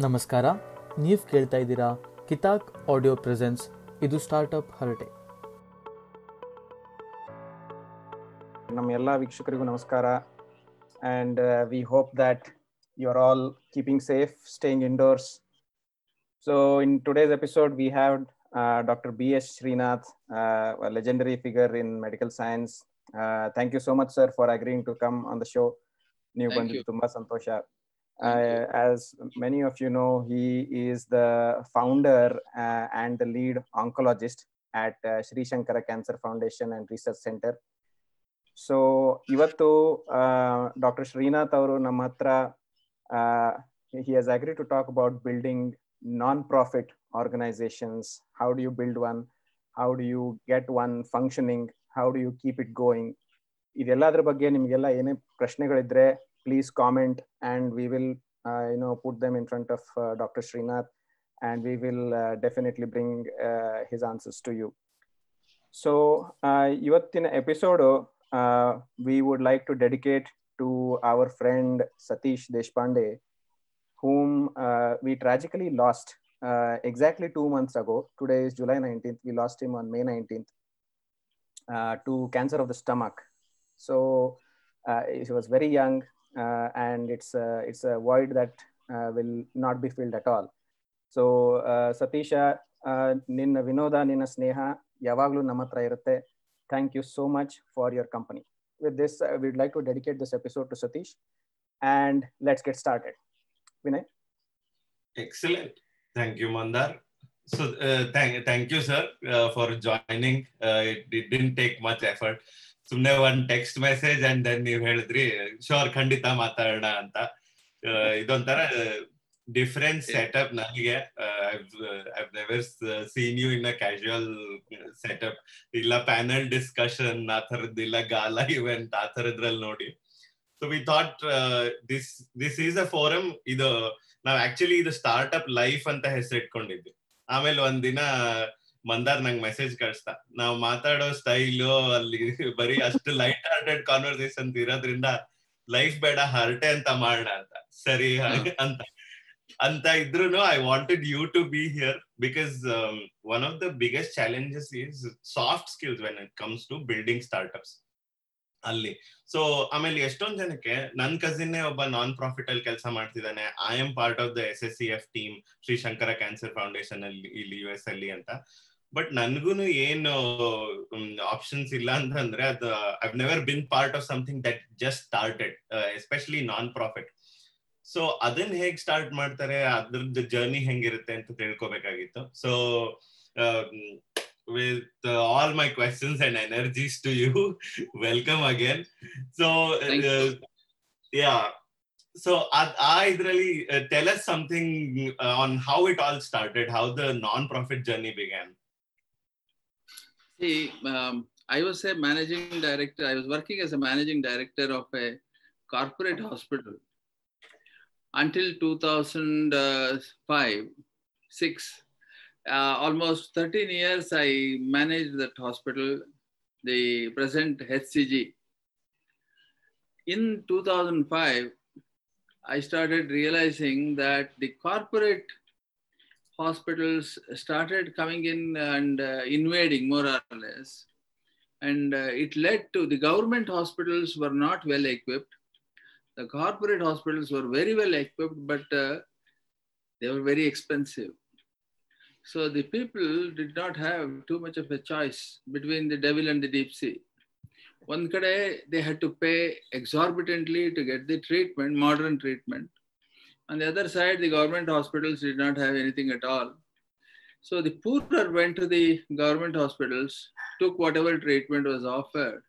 ನಮಸ್ಕಾರ ನೀವು ಕೇಳ್ತಾ ಇದ್ದೀರಾ ಕಿತಾಕ್ ಆಡಿಯೋ ಪ್ರೆಸೆನ್ಸ್ ಇದು ಸ್ಟಾರ್ಟಪ್ ಹರಟೆ. ನಮ್ಮ ಎಲ್ಲ ವೀಕ್ಷಕರಿಗೂ ನಮಸ್ಕಾರ and we hope that you are all keeping safe staying indoors so in today's episode we have doctor B S Srinath legendary figure in medical science thank you so much sir for agreeing to come on the show ನೀವು ಬಂದಿದ್ದು ತುಂಬಾ ಸಂತೋಷ. Uh, as many of you know, he is the founder uh, and the lead oncologist at uh, Sri Shankara Cancer Foundation and Research Center. So ಇವತ್ತು doctor Srinath ಅವರು ನಮ್ಮ ಹತ್ರ he has agree to talk about building non profit organisations how do you build one how do you get one functioning how do you keep it going ಇದೆಲ್ಲದ್ರ ಬಗ್ಗೆ ನಿಮಗೆಲ್ಲ ಏನೇ ಪ್ರಶ್ನೆಗಳಿದ್ರೆ please comment and we will you know put them in front of doctor Srinath and we will uh, definitely bring uh, his answers to you. So, uh, ಇವತ್ತಿನ episode we would like to dedicate to our friend Satish Deshpande, whom uh, we tragically lost uh, exactly two months ago. Today is July 19th. We lost him on May 19th uh, to cancer of the stomach. So uh, he was very young, uh, and it's a, it's a void that uh, will not be filled at all. So Satish ಆ, ನಿನ್ನ ವಿನೋದ ನಿನ್ನ ಸ್ನೇಹ ಯಾವಾಗಲೂ ನಮ್ಮ ಹತ್ರ ಇರುತ್ತೆ thank you so much for your company with this we'd like to dedicate this episode to Satish and let's get started Vinay Excellent. Thank you, Mandar. So, uh, thank, thank you, sir, uh, for joining. Uh, it, it didn't take much effort. ಸುಮ್ನೆ ಒಂದ್ text message and then ನೀವ್ ಹೇಳಿದ್ರಿ sure ಖಂಡಿತ ಮಾತಾಡೋಣ ಅಂತ. ಇದೊಂಥರ different setup ನನಗೆ never seen you in a casual setup ಇಲ್ಲ ಪ್ಯಾನಲ್ ಡಿಸ್ಕಷನ್ ಆ ಥರದ್ದಿಲ್ಲ ಗಾಲ ಇವೆಂಟ್ ಆ ಥರದ್ರಲ್ಲಿ ನೋಡಿ. So we thought this this is a forum ಇದು ನಾವ್ ಆಕ್ಚುಲಿ ಇದು ಸ್ಟಾರ್ಟ್ ಅಪ್ ಲೈಫ್ ಅಂತ ಹೆಸರಿಟ್ಕೊಂಡಿದ್ವಿ. ಆಮೇಲೆ ಒಂದಿನ ಮಂದಾರ್ ನಂಗೆ ಮೆಸೇಜ್ ಕಳಿಸ್ತಾ. ನಾವ್ ಮಾತಾಡೋ ಸ್ಟೈಲು ಅಲ್ಲಿ ಬರೀ ಅಷ್ಟು ಲೈಟ್ ಹಾರ್ಟೆಡ್ ಕಾನ್ವರ್ಸೇಷನ್ ಇರೋದ್ರಿಂದ ಲೈಫ್ ಬೇಡ ಹರಟೆ ಅಂತ ಮಾಡ ಅಂತ. ಸರಿ ಅಂತ. ಅಂತ ಇದ್ರು I wanted you to be here because one of the biggest challenges is soft skills when it comes to building startups ಅಲ್ಲಿ. ಸೊ ಆಮೇಲೆ ಎಷ್ಟೊಂದ್ ಜನಕ್ಕೆ ನನ್ ಕಸಿನ್ನೇ ಒಬ್ಬ ನಾನ್ ಪ್ರಾಫಿಟ್ ಅಲ್ಲಿ ಕೆಲಸ ಮಾಡ್ತಿದ್ದಾನೆ. I am part of the S S C F team Shri Shankara cancer foundation ಅಲ್ಲಿ ಇಲ್ಲಿ ಯು ಎಸ್ ಅಲ್ಲಿ ಅಂತ. ಬಟ್ ನನ್ಗೂನು ಏನು ಆಪ್ಷನ್ಸ್ ಇಲ್ಲ ಅಂತಂದ್ರೆ ಅದು I've never been part of something that just started especially non profit so ಅದನ್ನ ಹೇಗ್ ಸ್ಟಾರ್ಟ್ ಮಾಡ್ತಾರೆ ಅದ್ರದ್ದು ಜರ್ನಿ ಹೆಂಗಿರುತ್ತೆ ಅಂತ ತಿಳ್ಕೋಬೇಕಾಗಿತ್ತು. So with all my questions and energies to you welcome again so ya so ಆ ಇದ್ರಲ್ಲಿ tell us something on how it all started how the non profit journey began See, um, I was a managing director. I was working as a managing director of a corporate hospital until 2005, six. Uh, almost 13 years, I managed that hospital, the present HCG. In 2005, I started realizing that the corporate hospitals started coming in and uh, invading more or less. And uh, it led to the government hospitals were not well equipped. The corporate hospitals were very well equipped, but uh, they were very expensive. So the people did not have too much of a choice between the devil and the deep sea. One kade, they had to pay exorbitantly to get the treatment, modern treatment. On the other side, the government hospitals did not have anything at all. So the poorer went to the government hospitals, took whatever treatment was offered,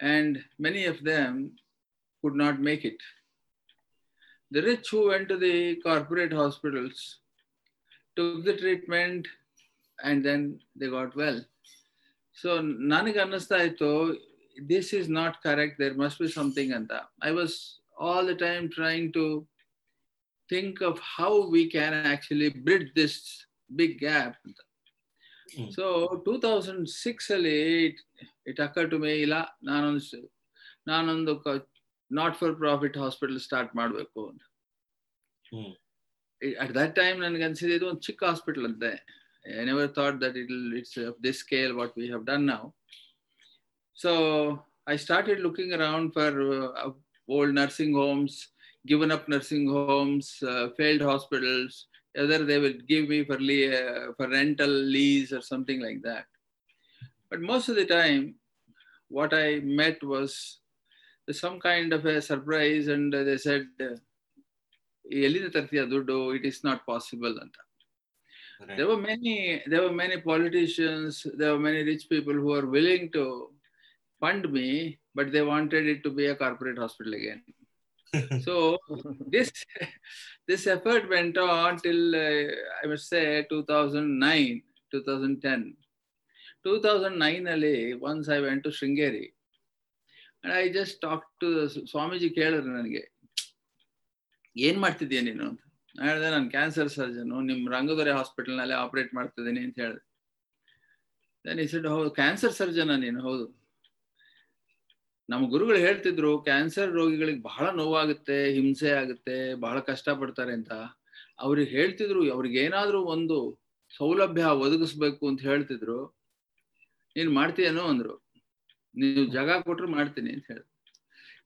and many of them could not make it. The rich who went to the corporate hospitals took the treatment and then they got well. So ನನಗೆ ಅನ್ನಿಸ್ತಾ ಇತ್ತು this is not correct. There must be something ಅಂತ. I was all the time trying to think of how we can actually bridge this big gap. Mm. So 2006 ಅಲ್ಲಿ it, it occurred to me ಇಲ್ಲ ನಾನೊಂದು ನಾನೊಂದು not for profit hospital start ಮಾಡಬೇಕು ಅಂತ ಹ್ಮ್. at that time ನನಗೆ ಅನ್ಸಿದ್ದು ಇದು ಒಂದು ಚಿಕ್ಕ ಹಾಸ್ಪಿಟಲ್ ಅಂತೆ I never thought that it it's this scale what we have done ನಾವು so I started looking around for old nursing homes given up nursing homes, uh, failed hospitals, whether they will give me for, le- uh, for rental lease or something like that. But most of the time, what I met was some kind of a surprise, and they said, it is not possible. Right. There were many, there were many politicians, there were many rich people who were willing to fund me, but they wanted it to be a corporate hospital again. So this this effort went on till uh, i must say 2009 2010 2009 ಅಲ್ಲಿ once i went to shringeri and i just talked to Swamiji ಕೇಳಿದ್ರು ನನಗೆ ಏನ್ ಮಾಡ್ತಿದ್ಯಾ ನೀನು? ಅಂತ ನಾನು ಹೇಳಿದೆ ನಾನು ಕ್ಯಾನ್ಸರ್ ಸರ್ಜನು ನಿಮ್ಮ ರಂಗದೊರೆ ಹಾಸ್ಪಿಟಲ್ನಲ್ಲಿ ಆಪರೇಟ್ ಮಾಡ್ತಿದ್ದೀನಿ ಅಂತ ಹೇಳಿದೆ. ದೆನ್ ಇಸಡ್ ಹೌದು ಕ್ಯಾನ್ಸರ್ ಸರ್ಜನ ನೀನು? ಹೌದು. ನಮ್ಮ ಗುರುಗಳು ಹೇಳ್ತಿದ್ರು ಕ್ಯಾನ್ಸರ್ ರೋಗಿಗಳಿಗೆ ಬಹಳ ನೋವಾಗುತ್ತೆ ಹಿಂಸೆ ಆಗುತ್ತೆ ಬಹಳ ಕಷ್ಟ ಪಡ್ತಾರೆ ಅಂತ. ಅವ್ರಿಗೆ ಹೇಳ್ತಿದ್ರು ಅವ್ರಿಗೆ ಏನಾದ್ರೂ ಒಂದು ಸೌಲಭ್ಯ ಒದಗಿಸ್ಬೇಕು ಅಂತ ಹೇಳ್ತಿದ್ರು. ನೀನ್ ಮಾಡ್ತೀಯನೋ ಅಂದ್ರು. ನೀವು ಜಾಗ ಕೊಟ್ರು ಮಾಡ್ತೀನಿ ಅಂತ ಹೇಳಿ.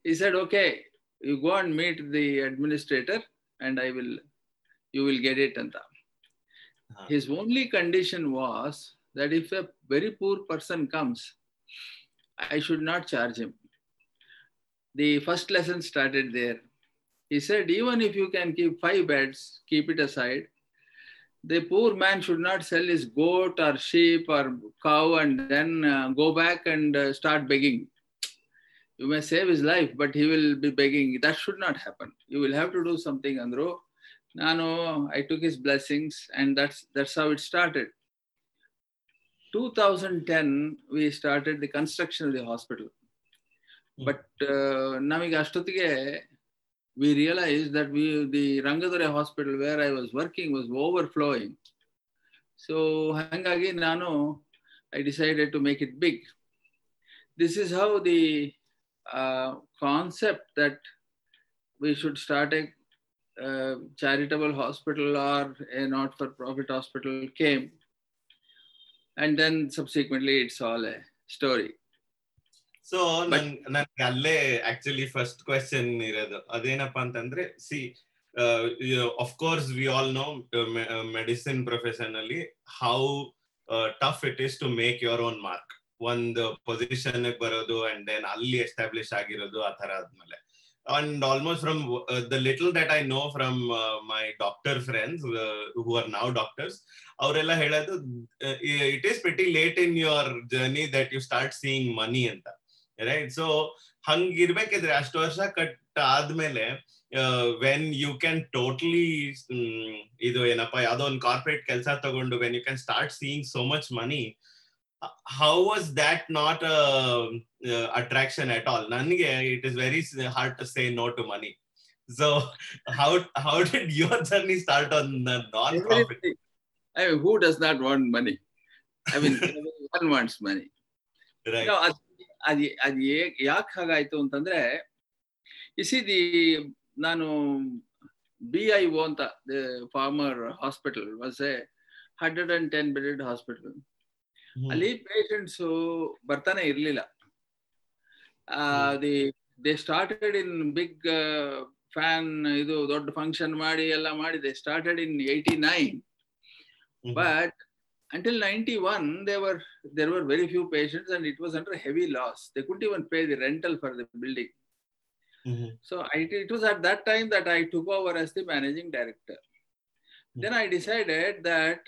ಈ side okay you go and meet the administrator and I will you will get it ಅಂತ. His only condition was that if a very poor person comes I should not charge charge him. The first lesson started there. He said, even if you can keep five beds, keep it aside. The poor man should not sell his goat or sheep or cow and then uh, go back and uh, start begging. You may save his life, but he will be begging. That should not happen. You will have to do something, Andro. Nano, I took his blessings, and that's that's how it started. 2010, we started the construction of the hospital. But uh, ನಮಗೆ ಅಷ್ಟೊತ್ತಿಗೆ we realized that we the Rangadore hospital where I was working was overflowing. So ಹಂಗಾಗಿ ನಾನು I decided to make it big. This is how the uh, concept that we should start a uh, charitable hospital or a not-for-profit hospital came. And then subsequently, it's all a story. So ನನ್ ನನ್ಗೆ ಅಲ್ಲೇ actually first question ಇರೋದು. ಅದೇನಪ್ಪ ಅಂತಂದ್ರೆ see of course we all know medicine profession ಅಲ್ಲಿ how tough it is to make your own mark ಒಂದು position ಬರೋದು and then ಅಲ್ಲಿ ಎಸ್ಟಾಬ್ಲಿಷ್ ಆಗಿರೋದು ಆ ತರ ಆದ್ಮೇಲೆ. And almost from the little that I know from my doctor friends who are now doctors ಅವರೆಲ್ಲ ಹೇಳೋದು it is pretty late in your journey that you start seeing money ಅಂತ. Right so ಹಂಗಿರ್ಬೇಕಿದ್ರೆ ಅಷ್ಟು ವರ್ಷ cut ಆದ್ಮೇಲೆ when you can totally ಇದು ಏನಪ್ಪಾ ಯಾವ್ದೋ ಒಂದು ಕಾರ್ಪೊರೇಟ್ ಕೆಲಸ ತಗೊಂಡು when you can start seeing so much money how was that not attraction at all ನನ್ಗೆ it is very hard to say no to money so how how did your journey start on non profit not want money? I mean, everyone wants money. Right ಅದ್ ಅದು ಯಾಕೆ ಹಾಗಾಯ್ತು ಅಂತಂದ್ರೆ ಇಸಿ ದಿ ನಾನು B I O ಅಂತ former hospital was a hundred and ten bedded hospital ಅಲ್ಲಿ ಪೇಷಂಟ್ಸ್ ಬರ್ತಾನೆ ಇರ್ಲಿಲ್ಲ. The they started in big fan ಇದು ದೊಡ್ಡ ಫಂಕ್ಷನ್ ಮಾಡಿ ಎಲ್ಲ ಮಾಡಿದೆ started in eighty nine But until 91, there were there were very few patients, and it was under heavy loss. They couldn't even pay the rental for the building. So I, it was at that time that I took over as the managing director. Then I decided that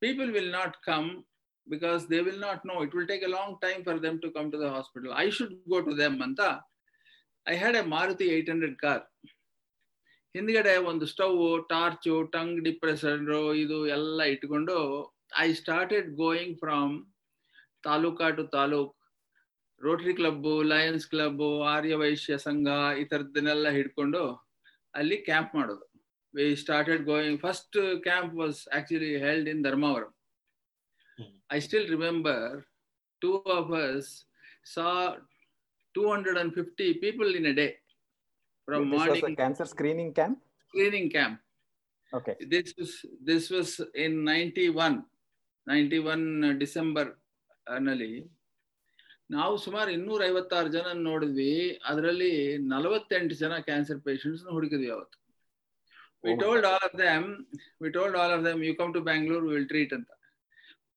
people will not come because they will not know. It will take a long time for them to come to the hospital. I should go to them. Anta. I had a Maruti 800 car. ಹಿಂದ್ಗಡೆ ಒಂದು stove torch tongue ಡಿಪ್ರೆಸರು ಇದು ಎಲ್ಲ ಇಟ್ಕೊಂಡು I started going from taluka to taluk Rotary club Lions club Arya Vysya Sangha ಈ ಥರದ್ದನ್ನೆಲ್ಲ ಹಿಡ್ಕೊಂಡು ಅಲ್ಲಿ camp ಮಾಡೋದು. We started going first camp was actually held in Dharmavaram I still remember two of us saw two hundred and fifty people in a day from This was morning a cancer screening camp. screening this was in ninety this was one 91, 91 ಡಿಸೆಂಬರ್ನಲ್ಲಿ ನಾವು ಸುಮಾರು ಇನ್ನೂರ ಐವತ್ತಾರು ಜನ ನೋಡಿದ್ವಿ. ಅದರಲ್ಲಿ ನಲವತ್ತೆಂಟು ಜನ ಕ್ಯಾನ್ಸರ್ ಪೇಷಂಟ್ಸ್ ಹುಡುಕಿದ್ವಿ ಅವತ್ತು. We. Told all of them we told all of them you come to Bangalore will treat ಅಂತ.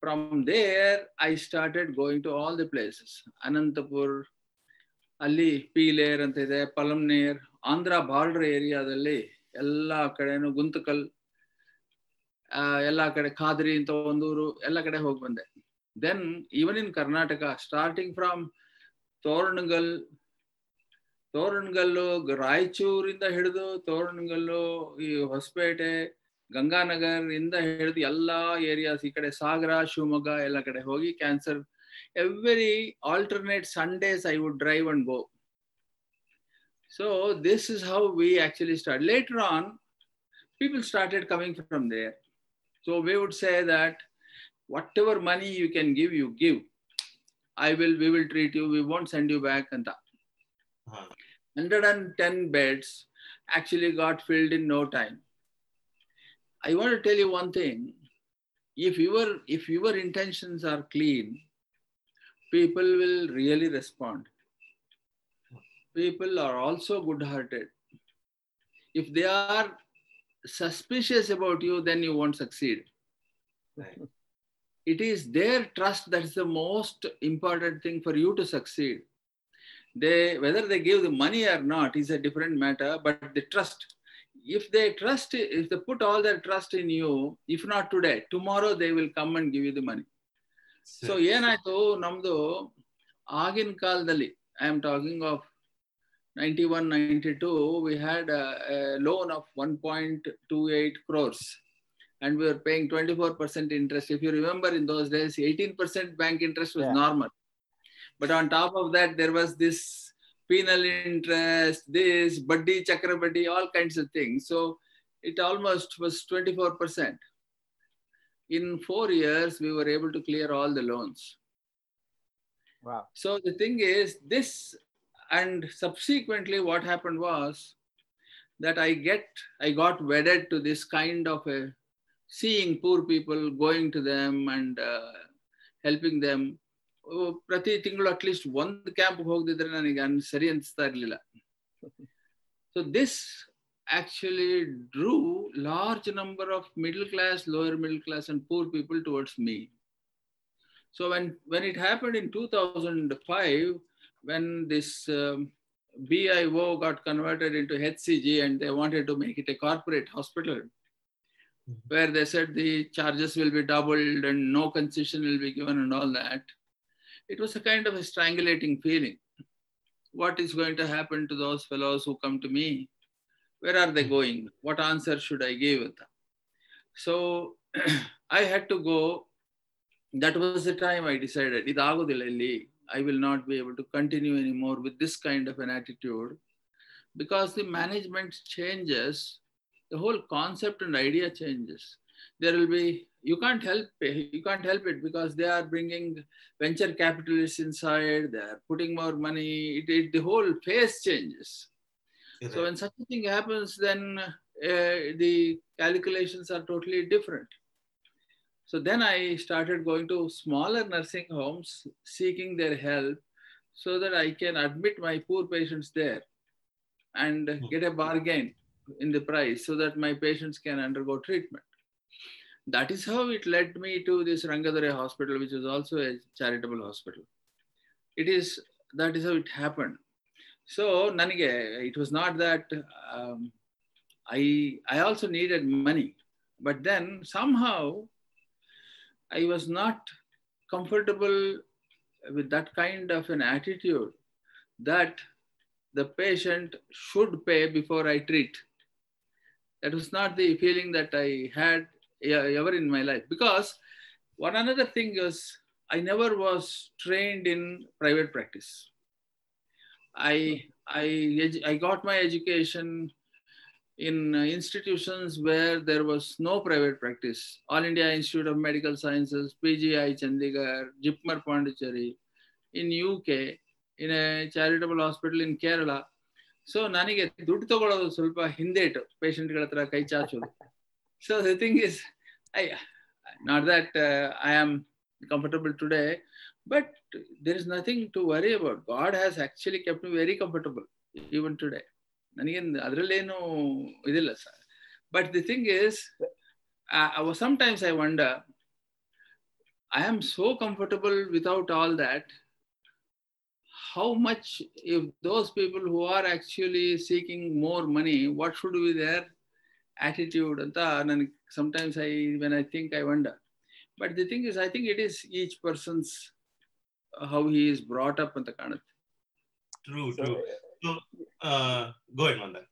From there I started going to all the places Anantapur ಅಲ್ಲಿ ಪೀಲೇರ್ ಅಂತ ಇದೆ ಪಲಮ್ನೇರ್ ಆಂಧ್ರ ಬಾರ್ಡರ್ ಏರಿಯಾದಲ್ಲಿ ಎಲ್ಲ ಕಡೆನೂ ಗುಂತಕಲ್ ಎಲ್ಲ ಕಡೆ ಖಾದ್ರಿ ಅಂತ ಒಂದೂರು ಎಲ್ಲ ಕಡೆ ಹೋಗಿ ಬಂದೆ. Then even in Karnataka starting from Toranagal Toranagallu ರಾಯಚೂರಿಂದ ಹಿಡಿದು ತೋರಣಗಲ್ಲು ಈ ಹೊಸಪೇಟೆ, ಗಂಗಾನಗರ್ ಇಂದ ಹಿಡಿದು ಎಲ್ಲಾ ಏರಿಯಾಸ್ ಈ ಕಡೆ ಸಾಗರ, ಶಿವಮೊಗ್ಗ ಎಲ್ಲ ಕಡೆ ಹೋಗಿ cancer every alternate Sundays I would drive and go so this is how we actually start later on people started coming from there. So we would say that whatever money you can give, you give. I will, we will treat you, we won't send you back. And that. Huh. 110 beds actually got filled in no time. I want to tell you one thing. If your if your intentions are clean, people will really respond. People are also good-hearted. If they are suspicious about you, then you won't succeed. Right. It is their trust that is the most important thing for you to succeed. They whether they give the money or not is a different matter, but the trust. If they trust, if they put all their trust in you, if not today, tomorrow they will come and give you the money. So ಏನಾಯ್ತು ನಮ್ದು ಆಗಿನ ಕಾಲದಲ್ಲಿ I am talking of 91 92 we had a, a loan of 1.28 crores. And we were paying 24% interest. If you remember in those days 18% bank interest was yeah. normal. But on top of that there was this penal interest this buddy chakrabadi all kinds of things. So it almost was 24% in 4 years we were able to clear all the loans. Wow. So the thing is, this and subsequently, what happened was that I get I got wedded to this kind of a seeing poor people, going to them and uh, helping them. Oh, ಪ್ರತಿ ತಿಂಗಳು at least ಒಂದು camp ಹೋಗದಿದ್ರೆ ನನಗೆ ಅನ್ ಸರಿ ಅನಿಸ್ತಾ ಇರಲಿಲ್ಲ so this actually drew large number of middle class, lower middle class, and poor people towards me. So when when it happened in 2005, when this um, BIO got converted into HCG and they wanted to make it a corporate hospital, where they said the charges will be doubled and no concession will be given and all that, it was a kind of a strangulating feeling. What is going to happen to those fellows who come to me? Where are they going? What answer should I give? So I had to go. That was the time I decided, "ಇದಾಗೋದಿಲ್ಲ ಇಲ್ಲಿ. I will not be able to continue anymore with this kind of an attitude because the management changes, the whole concept and idea changes. There will be, you can't help it, you can't help it because they are bringing venture capitalists inside, they are putting more money, it, it, the whole face changes. So when such a thing happens, then uh, the calculations are totally different. So then I started going to smaller nursing homes, seeking their help so that I can admit my poor patients there and hmm. get a bargain in the price so that my patients can undergo treatment. That is how it led me to this Rangadore hospital, which is also a charitable hospital. It is, that is how it happened. So ನನಗೆ it was not that I I also needed money but then some I was not comfortable with that kind of an attitude that the patient should pay before I treat. That was not the feeling that I had ever in my life because one another thing is I never was trained in private practice. I I I got my education in uh, institutions where there was no private practice. All India Institute of Medical Sciences, PGI Chandigarh, Jipmar Pondicherry, in UK, in a charitable hospital in Kerala. So ನನಗೆ ದುಡ್ಡು ತಗೊಳ್ಳೋದು ಸ್ವಲ್ಪ ಹಿಂದೇಟು ಪೇಷಂಟ್ಗಳ ಹತ್ರ ಕೈ ಚಾಚೋದು So the thing is, I not that uh, I am comfortable today, but there is nothing to worry about. God has actually kept me very comfortable even today. ನನಗೇನು ಅದರಲ್ಲೇನು ಇದಿಲ್ಲ sir but the thing is sometimes I wonder, I am so comfortable without all that. How much, if those people who are actually seeking more money, what should be their attitude? ಅಂತ ನನಗೆ sometimes I, when I think, I wonder. But the thing is, I think it is each person's how he is brought up ಅಂತ ಕಾಣುತ್ತೆ True, true. uh, go ahead, Mandar.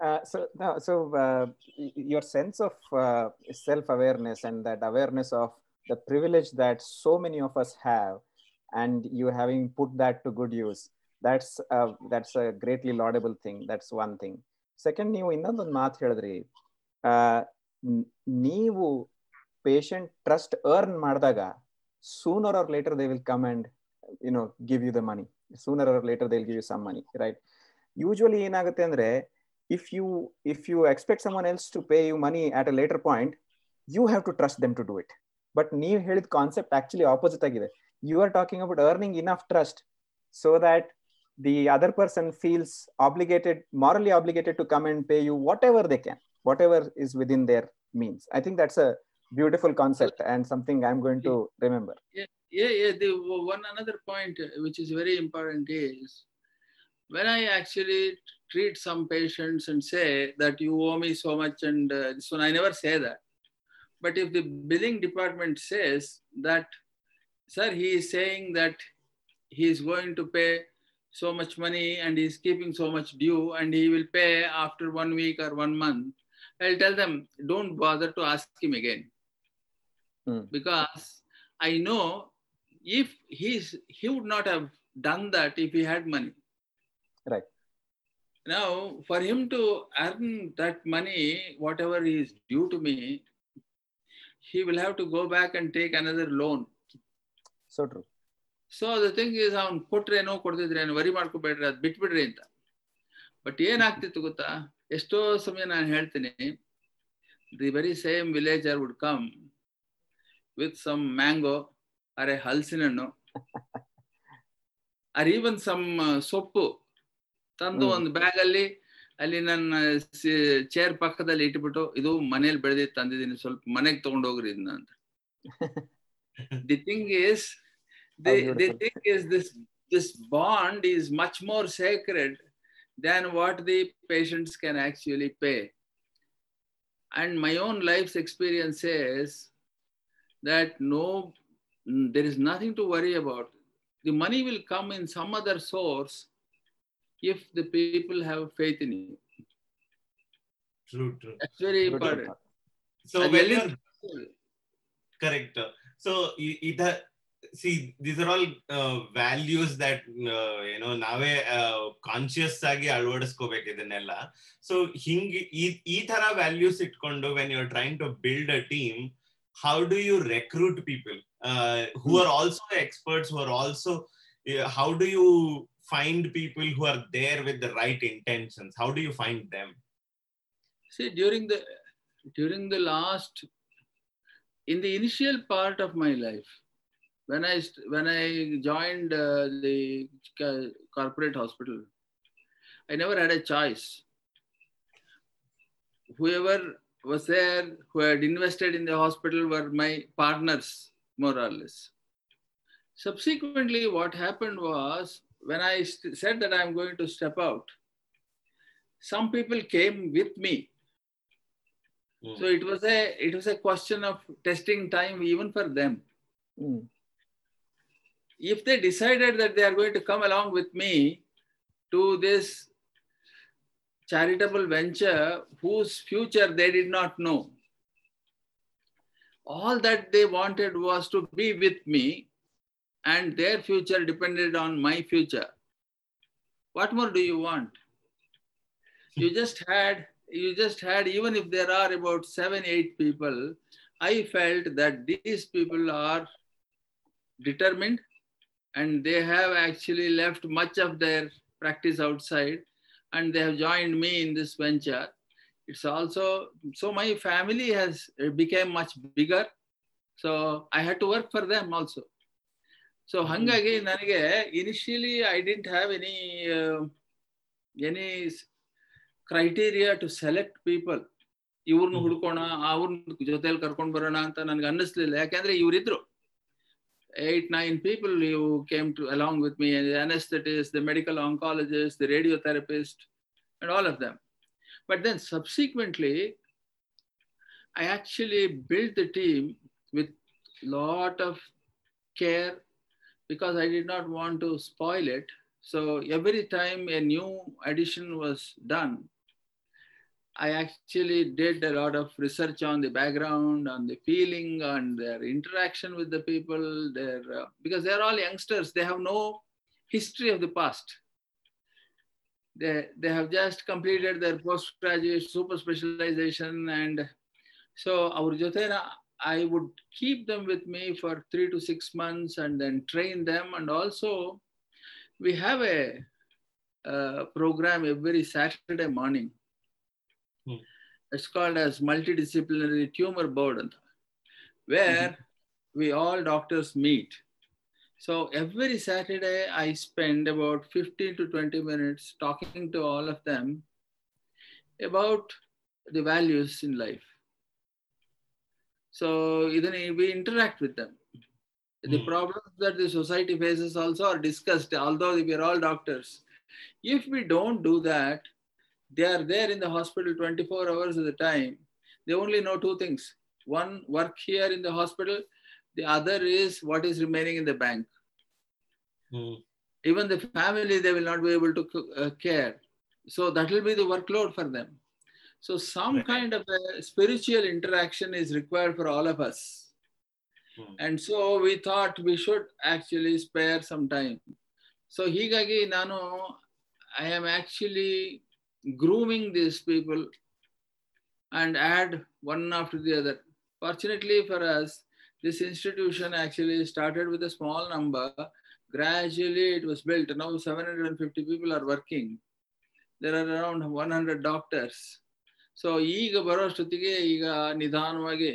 Uh, so, no, so uh, your sense of uh, self-awareness and that awareness of the privilege that so many of us have, and you having put that to good use, that's a, that's a greatly laudable thing. That's one thing. Second ನೀವು ಇನ್ನೊಂದೊಂದು ಮಾತು ಹೇಳಿದ್ರಿ uh, ನೀವು patient trust earn ಮಾಡಿದಾಗ sooner or later they will come and you know give you the money sooner or later they will give you some money right usually ಏನಾಗುತ್ತೆ ಅಂದ್ರೆ if you if you expect someone else to pay you money at a later point you have to trust them to do it but ನೀವು ಹೇಳಿದ concept actually opposite ಆಗಿದೆ you are talking about earning enough trust so that the other person feels obligated morally obligated to come and pay you whatever they can whatever is with in their means I think that's a beautiful concept and something I am going to remember yeah, yeah. The one another point uh, which is very important is when I actually treat some patients and say that you owe me so much and uh, one, I never say that. But if the billing department says that, sir, he is saying that he is going to pay so much money and he is keeping so much due and he will pay after one week or one month, I'll tell them, don't bother to ask him again. Hmm. Because I know if he's he would not have done that if he had money. Right. Now, for him to earn that money, whatever is due to me, he will have to go back and take another loan. So true so the thing is ಅವ್ನು ಕೊಟ್ರೇನೋ ಕೊಡ್ತಿದ್ರೇನೋ worry ಮಾಡ್ಕೋಬೇಡ್ರಿ ಅದು ಬಿಟ್ಬಿಡ್ರಿ ಅಂತ but ಏನಾಗ್ತಿತ್ತು ಗೊತ್ತಾ ಎಷ್ಟೋ ಸಮಯ ನಾನು ಹೇಳ್ತೀನಿ the very same villager would come with some mango ಅರೆ ಹಲಸಿನ ಹಣ್ಣು ಆರ್ ಈವನ್ ಸಮ್ ಸೊಪ್ಪು ತಂದು ಒಂದು ಬ್ಯಾಗ್ ಅಲ್ಲಿ ಅಲ್ಲಿ ನನ್ನ ಚೇರ್ ಪಕ್ಕದಲ್ಲಿ ಇಟ್ಬಿಟ್ಟು ಇದು ಮನೇಲಿ ಬೆಳೆದಿ ತಂದಿದ್ದೀನಿ ಸ್ವಲ್ಪ ಮನೆಗೆ ತಗೊಂಡೋಗ್ರಿ ಇದನ್ನ ಅಂತ the thing is the, How the is thing is this this bond is much more sacred than what the patients can actually pay and my own life's experience says that no mm, there is nothing to worry about the money will come in some other source if the people have faith in you True, true. that's very important So And when you're correct, so either see these are all uh, values that uh, you know ನಾವೇ conscious ಆಗಿ ಅಳವಡಿಸ್ಕೋಬೇಕು ಇದನ್ನೆಲ್ಲ hing ಹಿಂಗ್ ಈ ಈ ತರ values ಇಟ್ಕೊಂಡು when you are trying to build a team how do you recruit people uh, who hmm. are also experts who are also uh, how do you find people who are there with the right intentions? How do you find them? See during the during the last in the initial part of my life when i when i joined uh, the corporate hospital i never had a choice. Whoever was there who had invested in the hospital were my partners, more or less. Subsequently, what happened was when I st- said that I'm going to step out, some people came with me hmm. so it was a it was a question of testing time even for them. Hmm If they decided that they are going to come along with me to this charitable venture whose future they did not know, all that they wanted was to be with me and their future depended on my future. What more do you want? You just had you just had even if there are about seven eight people i felt that these people are determined and they have actually left much of their practice outside and they have joined me in this venture it's also so my family has became much bigger so i had to work for them also so nanage ನನಗೆ initially I didn't have any any criteria to select people ಇವ್ರನ್ನ ಹುಡ್ಕೋಣ ಅವ್ರನ್ನ ಜೊತೆಲಿ ಕರ್ಕೊಂಡು ಬರೋಣ ಅಂತ ನನಗೆ ಅನ್ನಿಸ್ಲಿಲ್ಲ ಯಾಕೆಂದ್ರೆ ಇವರಿದ್ರು eight, nine people who came to along with me, and the anesthetist, the medical oncologist, the radiotherapist, and all of them. But then subsequently, I actually built the team with lot of care because I did not want to spoil it. So every time a new addition was done, I actually did a lot of research on the background, on the feeling, on their interaction with the people. Their uh, because they're all youngsters, they have no history of the past. They they have just completed their postgraduate super specialization, and so our jotena I would keep them with me for three to six months and then train them. And also, we have a, uh program every Saturday morning. It's called as multidisciplinary tumor board, where we all doctors meet. So every Saturday, I spend about 15 to 20 minutes talking to all of them about the values in life. So then we interact with them. The Hmm. problems that the society faces also are discussed, although we are all doctors. If we don't do that, they are there in the hospital 24 hours of the time. They only know two things. One, work here in the hospital. The other is what is remaining in the bank. Mm. Even the family, they will not be able to uh, care. So that will be the workload for them. So some Right. kind of a spiritual interaction is required for all of us. Mm. And so we thought we should actually spare some time. So ಹೀಗಾಗಿ ನಾನು I am actually grooming these people and add one after the other. Fortunately for us, this institution actually started with a small number. Gradually it was built. Now 750 people are working. There are around 100 doctors. So ಈಗ ಬರೋಷ್ಟೊತ್ತಿಗೆ ಈಗ ನಿಧಾನವಾಗಿ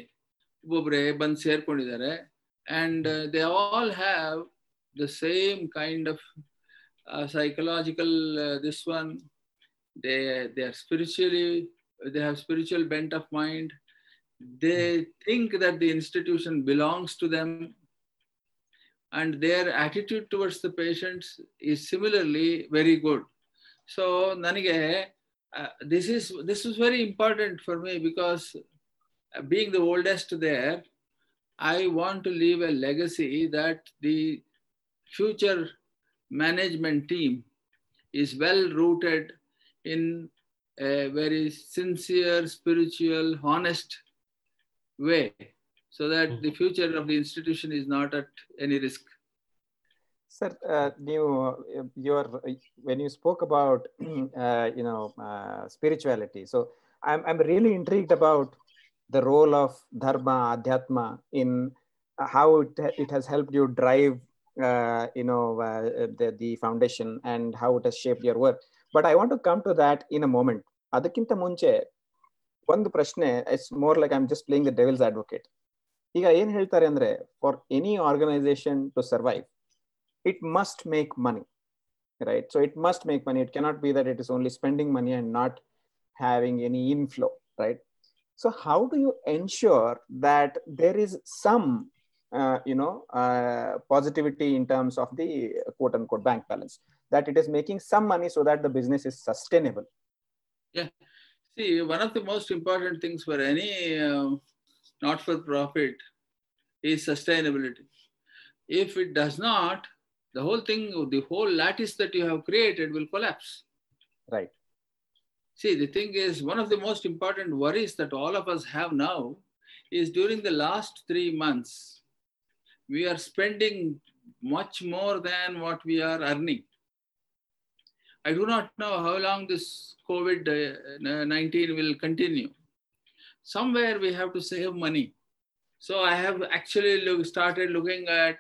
ಒಬ್ಬೊಬ್ಬರೇ ಬಂದು ಸೇರ್ಕೊಂಡಿದ್ದಾರೆ and they all have the same kind of uh, this one they they are spiritually they have spiritual bent of mind. They think that the institution belongs to them. And their attitude towards the patients is similarly very good. So nanige uh, this is this is very important for me because uh, being the oldest there i want to leave a legacy that the future management team is well rooted in a very sincere, spiritual, honest way, so that the future of the institution is not at any risk. Sir, uh, you, your, when you spoke about, uh, you know, uh, spirituality, so I'm, I'm really intrigued about the role of dharma, adhyatma in how it, it has helped you drive uh, you know uh, the, the foundation and how it has shaped your work but i want to come to that in a moment ಅದಕ್ಕಿಂತ ಮುಂಚೆ ಒಂದು ಪ್ರಶ್ನೆ it's more like I'm just playing the devil's advocate ಈಗ ಏನ್ ಹೇಳ್ತಾರೆ ಅಂದ್ರೆ for any organisation to survive it must make money right so it must make money it cannot be that it is only spending money and not having any inflow right so how do you ensure that there is some uh, you know, uh, positivity in terms of the quote unquote bank balance, that it is making some money so that the business is sustainable. Yeah. See, one of the most important things for any uh, not for profit is sustainability. If it does not, the whole thing, the whole lattice that you have created will collapse. Right. See, the thing is, one of the most important worries that all of us have now is during the last three months, we are spending much more than what we are earning. I do not know how long this COVID 19 will continue. Somewhere we have to save money. So I have actually look, started looking at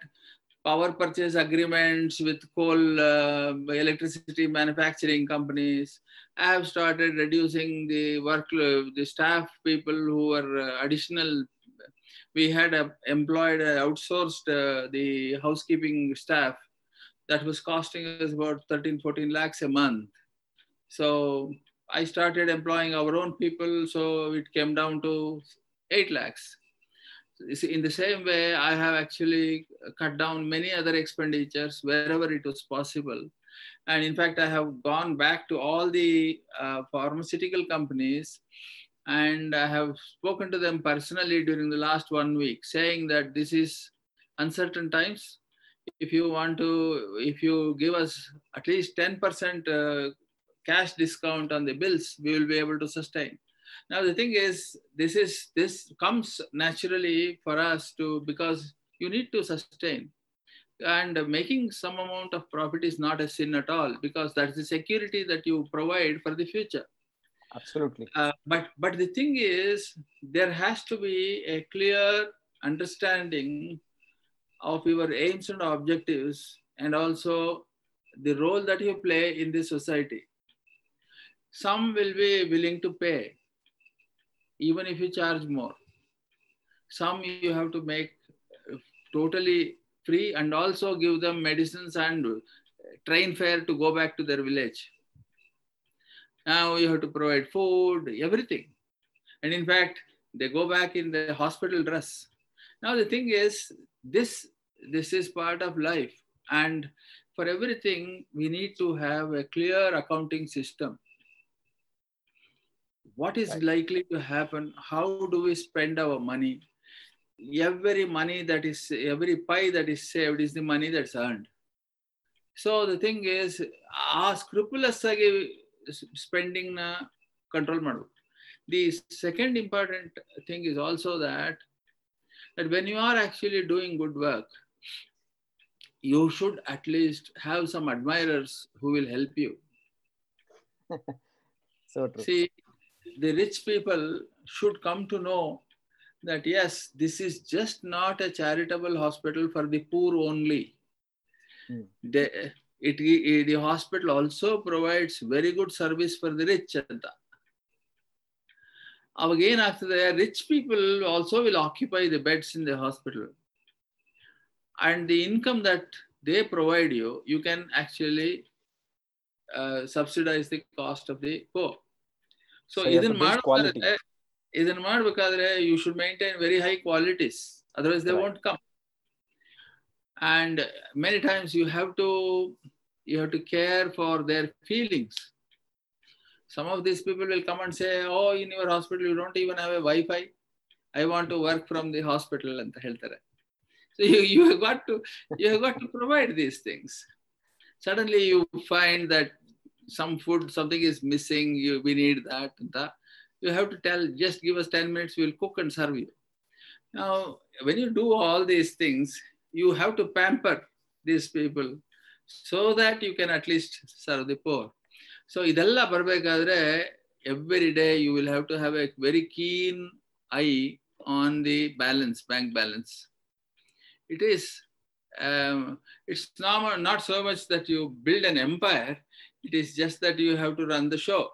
power purchase agreements with coal uh, electricity manufacturing companies. I have started reducing the workload, the staff people who were uh, additional. We had uh, employed, uh, outsourced uh, the housekeeping staff that was costing us about 13, 14 lakhs a month. So I started employing our own people, so it came down to 8 lakhs. In the same way, I have actually cut down many other expenditures wherever it was possible and in fact, I have gone back to all the uh, pharmaceutical companies and I have spoken to them personally during the last one week, saying that this is uncertain times. If you want to, if you give us at least 10% uh, cash discount on the bills, we will be able to sustain. Now the thing is, this is this comes naturally for us to because you need to sustain. And making some amount of profit is not a sin at all because that's the security that you provide for the future. Absolutely. Uh, but but the thing is there has to be a clear understanding of your aims and objectives and also the role that you play in the society some will be willing to pay even if you charge more some you have to make uh, totally free and also give them medicines and uh, train fare to go back to their village. Now you have to provide food, everything. And in fact, they go back in the hospital dress. Now the thing is, this, this is part of life. And for everything, we need to have a clear accounting system. What is Right. likely to happen? How do we spend our money? every money that is every pie that is saved is the money that's earned so the thing is ಆ ಸ್ಕ್ರೂಪುಲಸ್ ಆಗಿ spending ನ control ಮಾಡಬೇಕು the second important thing is also that that when you are actually doing good work you should at least have some admirers who will help you so true see the rich people should come to know that yes, this is just not a charitable hospital for the poor only. Hmm. The, it, it- the hospital also provides very good service for the rich ಅಂತ ಅವಾಗ ಏನಾಗ್ತದೆ rich people also will occupy the beds in the hospital and the income that they provide you you can actually subsidise the cost of the ಪೋ so So you have ಇದನ್ನ to build quality. ಮಾಡಬೇಕಾದ್ರೆ ಇದನ್ನ ಮಾಡ್ಬೇಕಾದ್ರೆ you should maintain very high qualities otherwise they Right. Won't come and many times you have to you have to care for their feelings Some of these people will come and say, Oh, in your hospital, you don't even have a Wi Fi. I want to work from the hospital and the health therapy. So you, you have got to you have got to provide these things. Suddenly you find that some food, something is missing, you, we need that and that. You have to tell, just give us 10 minutes, we'll cook and serve you. Now, when you do all these things, you have to pamper these people so that you can at least serve the poor. So ಇದೆಲ್ಲ ಬರಬೇಕಾದ್ರೆ every day you will have to have a very keen eye on the balance, bank balance. It is, um, it's not, not so much that you build an empire, it is just that you have to run the show.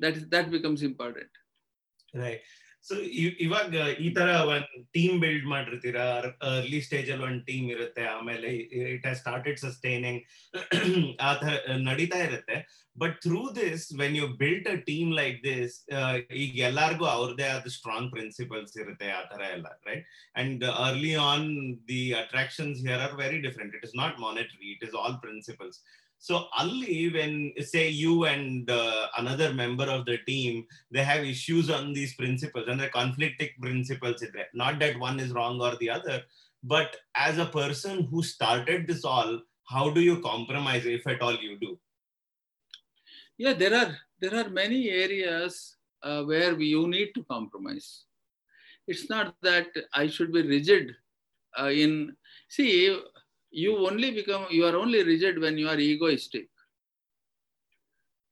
That, is, that becomes important. Right so ಇವಾಗ ಈ ತರ ಒಂದ್ team build ಮಾಡಿರ್ತೀರಾ? Early stage ಅಲ್ಲಿ ಒಂದ್ team ಇರುತ್ತೆ, ಆಮೇಲೆ it has started sustaining ಆ ತರ ನಡೀತಾ ಇರುತ್ತೆ. But through this when you built a team like this ಈಗ ಎಲ್ಲಾರ್ಗೂ ಅವ್ರದೇ ಆದ ಸ್ಟ್ರಾಂಗ್ ಪ್ರಿನ್ಸಿಪಲ್ಸ್ ಇರುತ್ತೆ ಆ ತರ ಎಲ್ಲ right and early on the attractions here are very different it is not monetary it is all principles So Ali, when say you and uh, another member of the team, they have issues on these principles and the conflicting principles. Not that one is wrong or the other, but as a person who started this all, how do you compromise if at all you do? Yeah, there are there are many areas uh, where we, you need to compromise. It's not that I should be rigid uh, in see you only become you are only rigid when you are egoistic.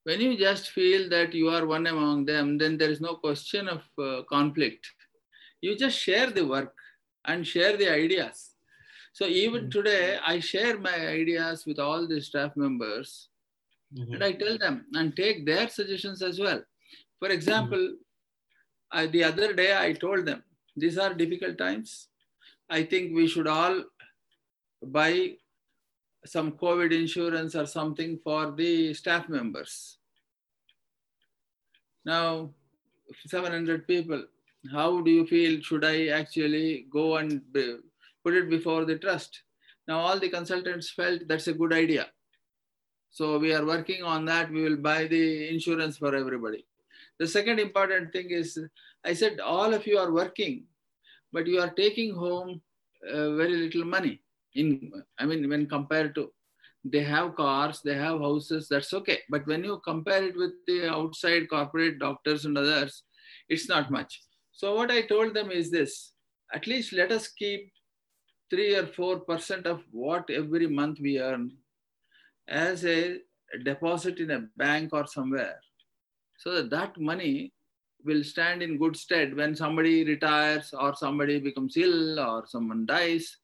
When you just feel that you are one among them, then there is no question of uh, conflict. You just share the work and share the ideas. So even Mm. today, I share my ideas with all the staff members Mhm. and I tell them and take their suggestions as well. For example, I, the other day I told them these are difficult times. I think we should all buy some COVID insurance or something for the staff members. Now, 700 people, how do you feel? Should I actually go and put it before the trust? Now, all the consultants felt that's a good idea. So we are working on that. We will buy the insurance for everybody. The second important thing is I said, all of you are working, but you are taking home uh, very little money. In, I mean, when compared to, they have cars, they have houses, that's okay. But when you compare it with the outside corporate doctors and others, it's not much. So what I told them is this, at least let us keep three or four percent of what every month we earn as a deposit in a bank or somewhere so that that money will stand in good stead when somebody retires or somebody becomes ill or someone dies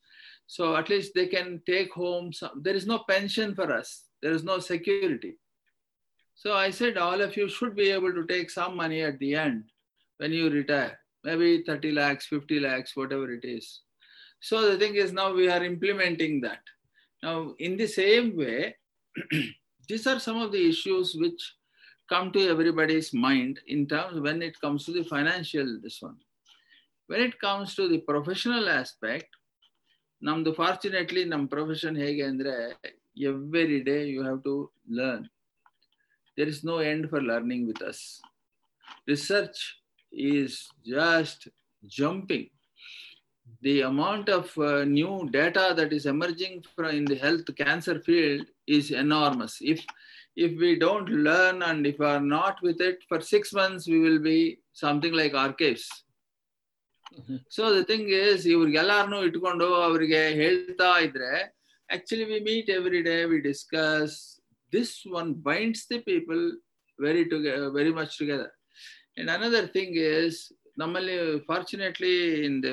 so at least they can take home some, there is no pension for us. There is no security. So i said all of you should be able to take some money at the end when you retire. Maybe 30 lakhs 50 lakhs whatever it is. So the thing is now we are implementing that. Now in the same way these are some of the issues which come to everybody's mind in terms when it comes to the financial this one. When it comes to the professional aspect ನಮ್ದು fortunately ನಮ್ಮ profession ಹೇಗೆ ಅಂದ್ರೆ every day you have to learn there is no end for learning with us research is just jumping the amount of uh, new data that is emerging from in the health cancer field is enormous if if we don't learn and if we are not with it for six months we will be something like archives So the thing is ಇವ್ರಿಗೆಲ್ಲಾರನು ಇಟ್ಕೊಂಡು ಅವ್ರಿಗೆ ಹೇಳ್ತಾ ಇದ್ರೆ actually we meet every day we discuss this one binds the people very together very much together and another thing is ನಮ್ಮಲ್ಲಿ fortunately in the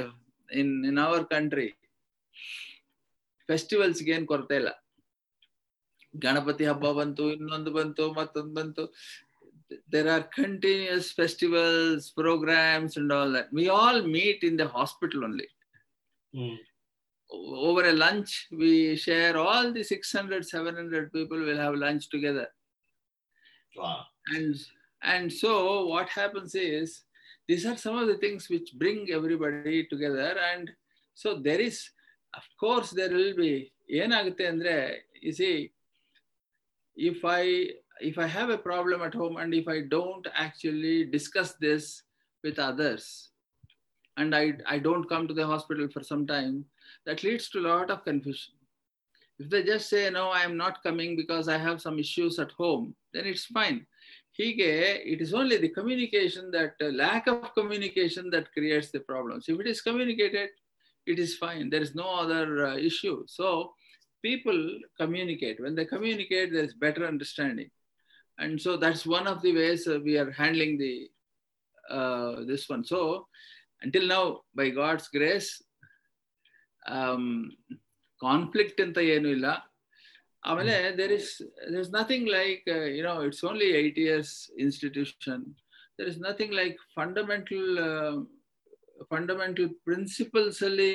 in in our country ಫೆಸ್ಟಿವಲ್ಸ್ಗೆ ಏನು ಕೊರತೆ ಇಲ್ಲ. ಗಣಪತಿ ಹಬ್ಬ ಬಂತು, ಇನ್ನೊಂದು ಬಂತು, ಮತ್ತೊಂದು ಬಂತು. there are continuous festivals, programs, and all that. We all meet in the hospital only. Mm. Over a lunch, we share all the 600, 700 people will have lunch together. Wow. And, and so what happens is, these are some of the things which bring everybody together. And so there is, of course, there will be, ಏನಾಗುತ್ತೆ ಅಂದ್ರೆ you see, if I if I have a problem at home and if I don't actually discuss this with others and I, I don't come to the hospital for some time, that leads to a lot of confusion. If they just say, no, I am not coming because I have some issues at home, then it's fine. Hige, it is only the communication that uh, lack of communication that creates the problems. If it is communicated, it is fine. There is no other uh, issue. So people communicate. When they communicate, there is better understanding and so that's one of the ways uh, we are handling the uh, this one so until now by god's grace um, conflict ಅಂತ ಏನು ಇಲ್ಲ ಆಮೇಲೆ there is there's nothing like uh, you know it's only eight years institution there is nothing like fundamental uh, fundamental principles ಅಲ್ಲಿ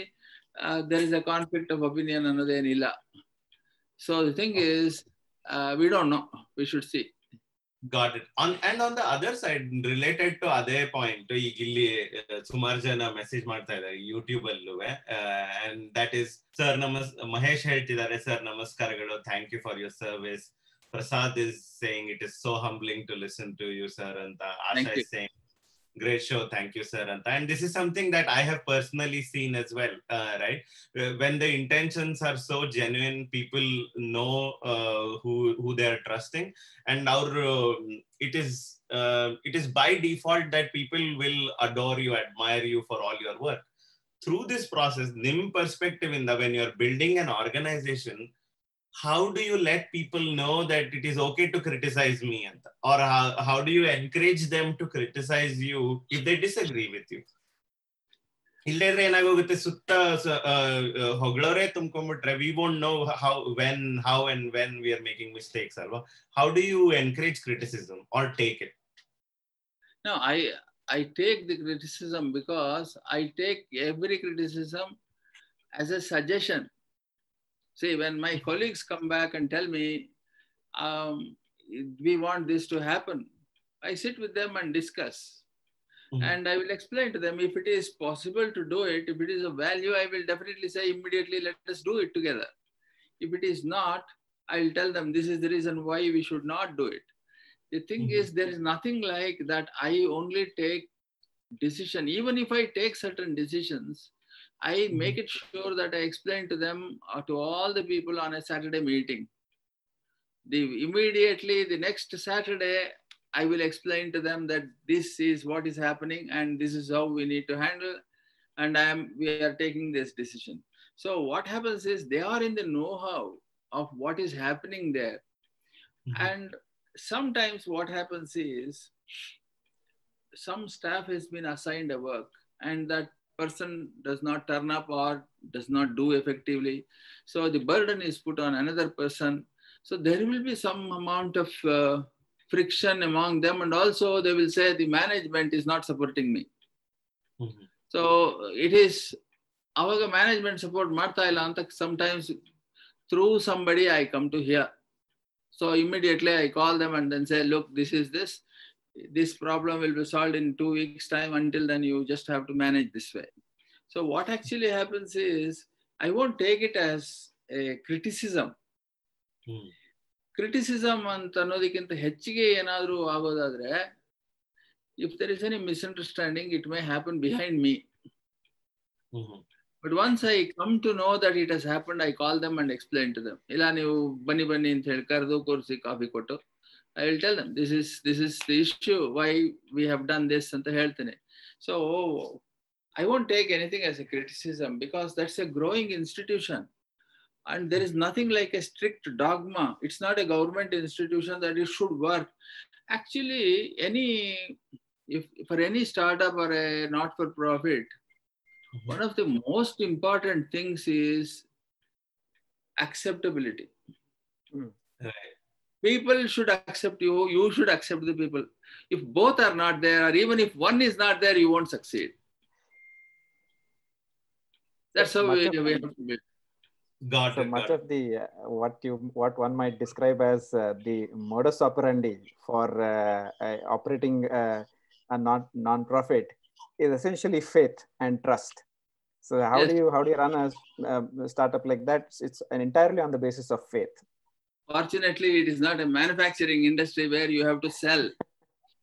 uh, there is a conflict of opinion ಅನ್ನೋದೇನಿಲ್ಲ so the thing is uh, we don't know we should see got it on and on the other side related to ಅದೇ point ಈಗ ಇಲ್ಲಿ ಸುಮಾರು ಜನ message ಮಾಡ್ತಾ ಇದ್ದಾರೆ YouTube ಅಲ್ಲೂ and that is sir ನಮಸ್ ಮಹೇಶ್ ಹೇಳ್ತಿದ್ದಾರೆ ಸರ್ ನಮಸ್ಕಾರಗಳು thank you for your service Prasad is saying it is so humbling to listen to you sir ಅಂತ Asha is saying great show. Thank you sir and this is something that i have personally seen as well uh, right? When the intentions are so genuine people know uh, who who they are trusting. And our uh, it is it is by default that people will adore you admire you for all your work. Through this process nim perspective in the when you're building an organization how do you let people know that it is okay to criticize me or how, how do you encourage them to criticize you if they disagree with you ಇಲ್ಲೇ ಇದ್ರೆ ಏನಾಗೋಗುತ್ತೆ ಸುತ್ತ ಸ- ಆ, ಆ, ಹೊಗಳೋರೇ ತುಂಬ್ಕೊಂಡ್ಬಿಟ್ರೆ we won't know how when how and when we are making mistakes ಅಲ್ವಾ how do you encourage criticism or take it No, I I take the criticism because I take every criticism as a suggestion. See, when my colleagues come back and tell me, um, we want this to happen, I sit with them and discuss. Mhm. And I will explain to them if it is possible to do it, if it is of value, I will definitely say immediately, let us do it together. If it is not, I will tell them this is the reason why we should not do it. The thing Mhm. is, there is nothing like that. I only take decision. Even if I take certain decisions, I mm-hmm. make it sure that I explain to them or to all the people on a Saturday meeting. The immediately the next Saturday, I will explain to them that this is what is happening and this is how we need to handle, and I am we are taking this decision. So what happens is they are in the know-how of what is happening there. Mm-hmm. And sometimes what happens is some staff has been assigned a work and that person does not turn up or does not do effectively, so the burden is put on another person. So there will be some amount of uh, friction among them, and also they will say the management is not supporting me. Mm-hmm. So it is our management support Martha Ilantak. Sometimes through somebody I come to here. So immediately I call them and then say, look, this is this. This problem will be solved in two weeks' time. Until then, you just have to manage this way. So what actually happens is I won't take it as a criticism. hmm. Criticism ಅಂತ ಅನ್ನೋದಕ್ಕಿಂತ ಹೆಚ್ಚಿಗೆ ಏನಾದರೂ ಆಗೋದಾದ್ರೆ if there is any misunderstanding it may happen behind me. But once I come to know that it has happen I call them and explain to them ಇಲ್ಲ ನೀವು ಬನ್ನಿ ಬನ್ನಿ ಅಂತ ಹೇಳಿ ಕರೆದು ಕೂರಿಸಿ ಕಾಫಿ ಕೊಟ್ಟು I will tell them this is this is the issue why we have done this ಅಂತ ಹೇಳ್ತೇನೆ so I won't take anything as A criticism because that's A growing institution and there is nothing like a strict dogma it's not a government institution that it should work actually any if for any startup or a not for profit one of the most important things is acceptability Right. people should accept you you should accept the people if both are not there or even if one is not there you won't succeed that's how Much we, we have to build Got so it. much got it. of the uh, what you what one might describe as uh, the modus operandi for uh, uh, operating uh, a non non-profit is essentially faith and trust so how Yes. do you how do you run a, uh startup like that it's an entirely on the basis of faith Fortunately, it is not a manufacturing industry where you have to sell.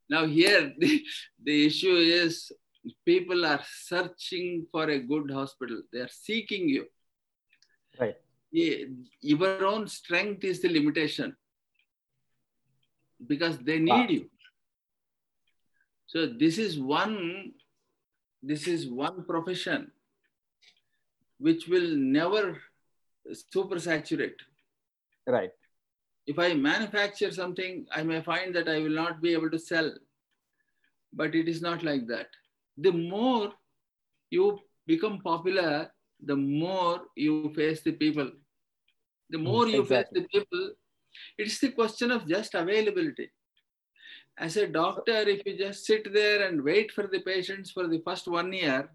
Now, here, the, the issue is people are searching for a good hospital, they are seeking you. Right. Yeah, Your own strength is the limitation because they need Wow. you. So, this is one. This is one profession which will never supersaturate right if I manufacture something, I may find that I will not be able to sell. But it is not like that. The more you become popular, the more you face the people. The hmm, more you exactly. face the people, it's the question of just availability. As a doctor, if you just sit there and wait for the patients for the first one year,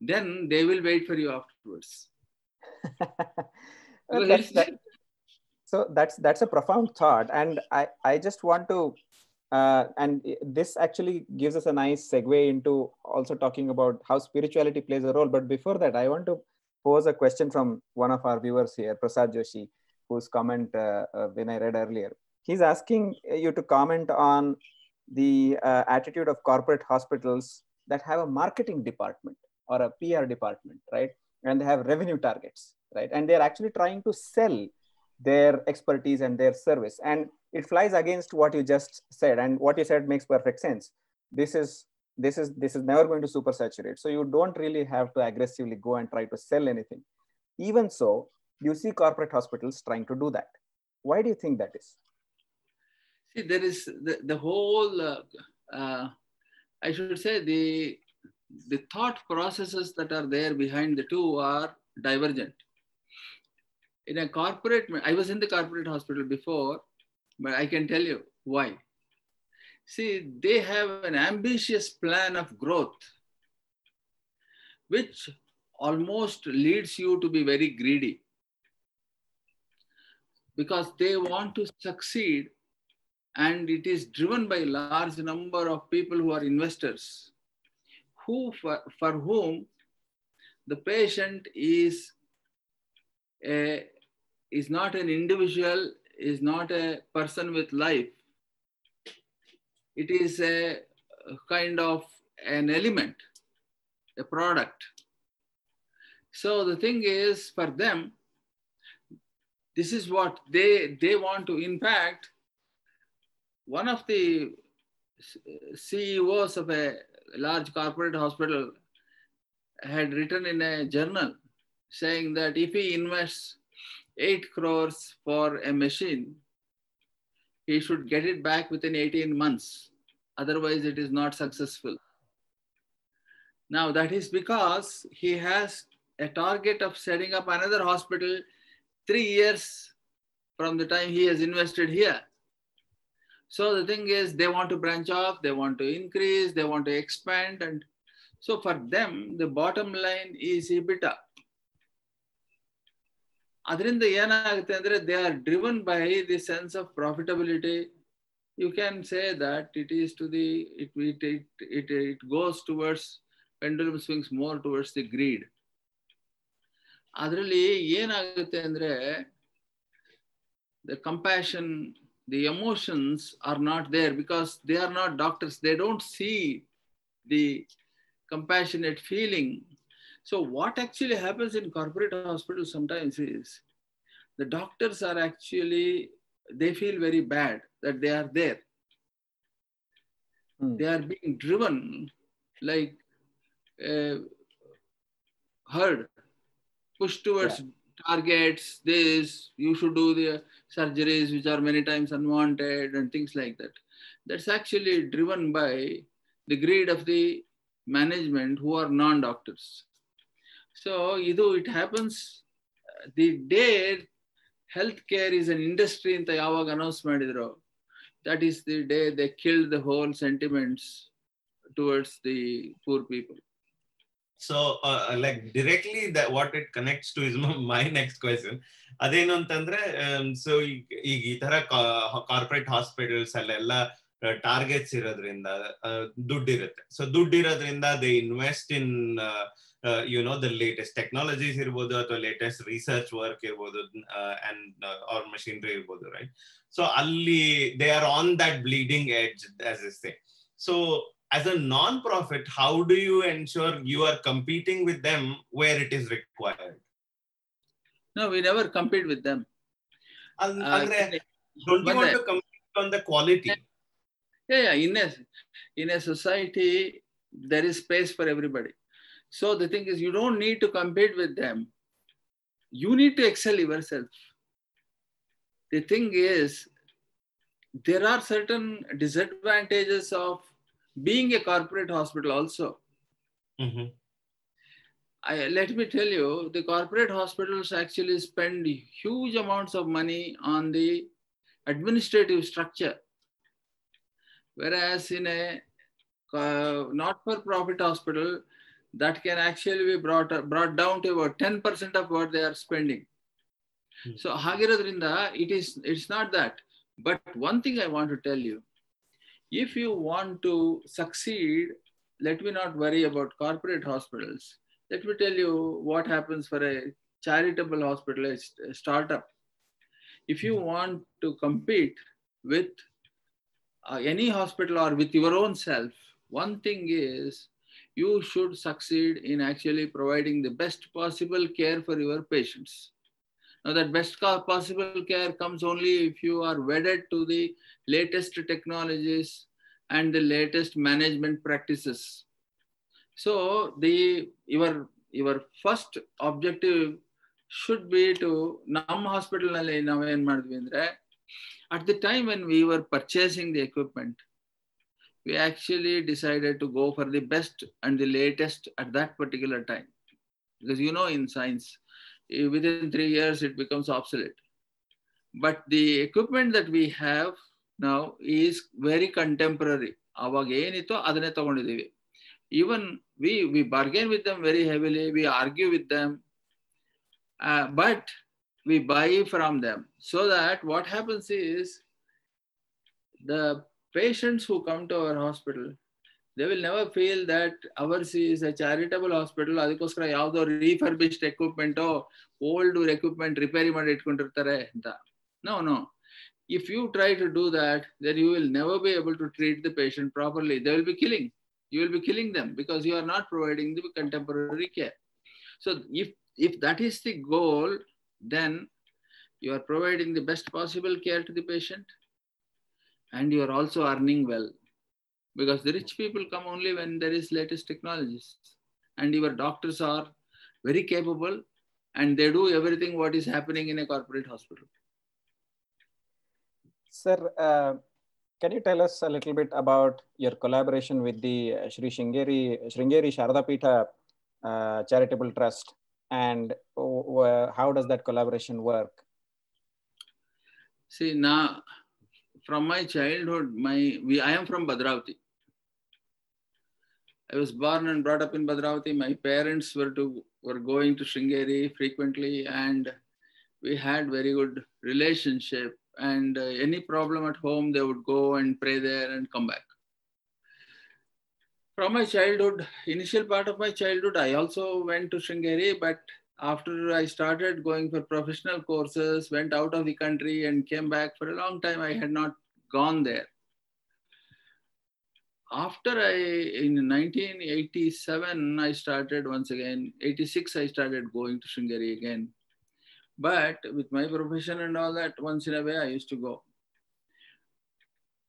then they will wait for you afterwards. Well, that's, that, so that's that's a profound thought. And i i just want to uh, and this actually gives us a nice segue into also talking about how spirituality plays a role. But before that i want to pose a question from one of our viewers here prasad joshi whose comment uh, uh, when i read earlier. He's asking you to comment on the uh, attitude of corporate hospitals that have a marketing department or a pr department right? And they have revenue targets right? And they're actually trying to sell their expertise and their service. And it flies against what you just said and what you said makes perfect sense. This is this is this is never going to supersaturate. so you don't really have to aggressively go and try to sell anything. Even so you see corporate hospitals trying to do that. Why do you think that is? See, there is the, the whole, uh, uh, I should say, the the thought processes that are there behind the two are divergent. In a corporate, I was in the corporate hospital before, but I can tell you why. See, they have an ambitious plan of growth, which almost leads you to be very greedy because they want to succeed and it is driven by a large number of people who are investors who for, for whom the patient is a, is not an individual is not a person with life. It is a kind of an element a product. So the thing is for them this is what they they want to in fact one of the CEOs of a large corporate hospital had written in a journal saying that if he invests 8 crores for a machine, he should get it back within 18 months. Otherwise, it is not successful. Now, that is because he has a target of setting up another hospital three years from the time he has invested here. So the thing is, they want to branch off, they want to increase, they want to expand. And so for them, the bottom line is EBITDA. ಅದರಿಂದ ಏನಾಗುತ್ತೆ ಅಂದ್ರೆ they are driven by the sense of profitability you can say that it is to the it it it it it goes towards pendulum swings more towards the greed ಅದರಲ್ಲಿ ಏನಾಗುತ್ತೆ ಅಂದ್ರೆ the compassion the emotions are not there because they are not doctors They don't see the compassionate feeling. So, what actually happens in corporate hospitals sometimes is the doctors are actually, they feel very bad that they are there. Hmm. They are being driven like a herd, pushed towards targets, this, you should do the surgeries which are many times unwanted and things like that. That's actually driven by the greed of the management who are non-doctors. So Idu, it happens uh, the day healthcare is an industry ಅಂತ ಯಾವಾಗ announce ಮಾಡಿದ್ರು that is the day they killed the whole sentiments towards the poor people. so like directly that what it connects to is my next question ಅದೇನು ಅಂತಂದ್ರೆ so ಈಗ ಈ ತರ corporate hospitals ಅಲ್ಲೆಲ್ಲ targets ಇರೋದ್ರಿಂದ ದುಡ್ಡು ಇರುತ್ತೆ ಸೊ ದುಡ್ಡು ಇರೋದ್ರಿಂದ they invest in you know the latest technologies ಇರ್ಬೋದು ಅಥವಾ ಲೇಟೆಸ್ಟ್ ರಿಸರ್ಚ್ ವರ್ಕ್ ಇರ್ಬೋದು ಅಂಡ್ ಆರ್ ಮಷಿನರಿ ಇರ್ಬೋದು ರೈಟ್ ಸೊ ಅಲ್ಲಿ they are on that bleeding edge as is say so as a non-profit, how do you ensure you are competing with them where it is required? No, we never compete with them. And, Uh, ಅಂದ್ರೆ, don't you but want the- to compete on the quality? Yeah, yeah. In a in a society, there is space for everybody. So the thing is, you don't need to compete with them. You need to excel yourself. The thing is, there are certain disadvantages of being a corporate hospital also. Mhm. I, let me tell you, the corporate hospitals actually spend huge amounts of money on the administrative structure. Whereas in a uh, not-for-profit hospital, that can actually be brought, brought down to about 10% of what they are spending. Hmm. So Hagiradrinda, it is it's not that. But one thing I want to tell you, if you want to succeed, let me not worry about corporate hospitals. Let me tell you what happens for a charitable hospital, a a startup. If you want to compete with uh, any hospital or with your own self, one thing is you should succeed in actually providing the best possible care for your patients. Now, that best co- possible care comes only if you are wedded to the latest technologies and the latest management practices. So, the your your first objective should be to ನಮ್ಮ ಹಾಸ್ಪಿಟಲ್ನಲ್ಲಿ ನಾವೇನು ಮಾಡಿದ್ವಿ ಅಂದರೆ at the time when we were purchasing the equipment, we actually decided to go for the best and the latest at that particular time. Because you know, in science, eh, within three years it becomes obsolete. But the equipment that we have now is very contemporary. ಅವಾಗ ಏನಿತ್ತೋ ಅದನ್ನೇ ತಗೊಂಡಿದ್ದೀವಿ even we we bargain with them very heavily we argue with them uh, but we buy from them so that what happens is the patients who come to our hospital, they will never feel that ours is a charitable hospital. ಅದಕ್ಕೋಸ್ಕರ ಯಾವುದೋ refurbished ಎಕ್ವಿಪ್ಮೆಂಟೋ old equipment ರಿಪೇರಿ ಮಾಡಿ ಇಟ್ಕೊಂಡಿರ್ತಾರೆ ಅಂತ. No no if you try to do that then you will never be able to treat the patient properly they will be killing you will be killing them because you are not providing the contemporary care so if if that is the goal then you are providing the best possible care to the patient and you are also earning well because the rich people come only when there is latest technologies and your doctors are very capable and they do everything what is happening in a corporate hospital. Sir, uh, can you tell us a little bit about your collaboration with the uh, Sri Shringeri, Shringeri Sharada Peetha uh, Charitable Trust and uh, how does that collaboration work? See, now from my childhood, my we, I am from Bhadravati. I was born and brought up in Bhadravati. My parents were to were going to Shringeri frequently, and we had very good relationship. And uh, any problem at home, they would go and pray there and come back. From my childhood, initial part of my childhood, I also went to Shringeri, but after I started going for professional courses, went out of the country and came back for a long time, I had not gone there. After I, in 1987, I started once again, 86, I started going to Shringeri again. But with my profession and all that, once in a way, I used to go.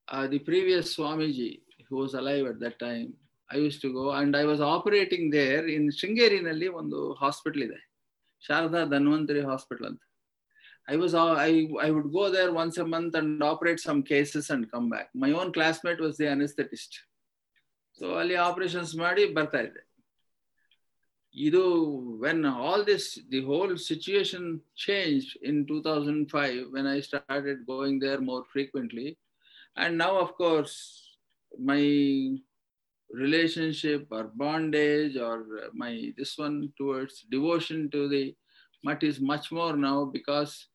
Uh, the previous Swamiji, who was alive at that time, I used to go and I was operating there in ಶೃಂಗೇರಿನಲ್ಲಿ ಒಂದು hospital ಇದೆ Sharada Dhanvantari hospital ಅಂತ I was I I would go there once a month and operate some cases and come back. My own classmate was the anesthetist. So ಅಲ್ಲಿ operations ಮಾಡಿ ಬರ್ತಾ ಇದ್ದೆ ಇದು when all this the whole situation changed in 2005 when I started going there more frequently and now of course my relationship or bondage or my this one towards devotion to the mutt is much more now because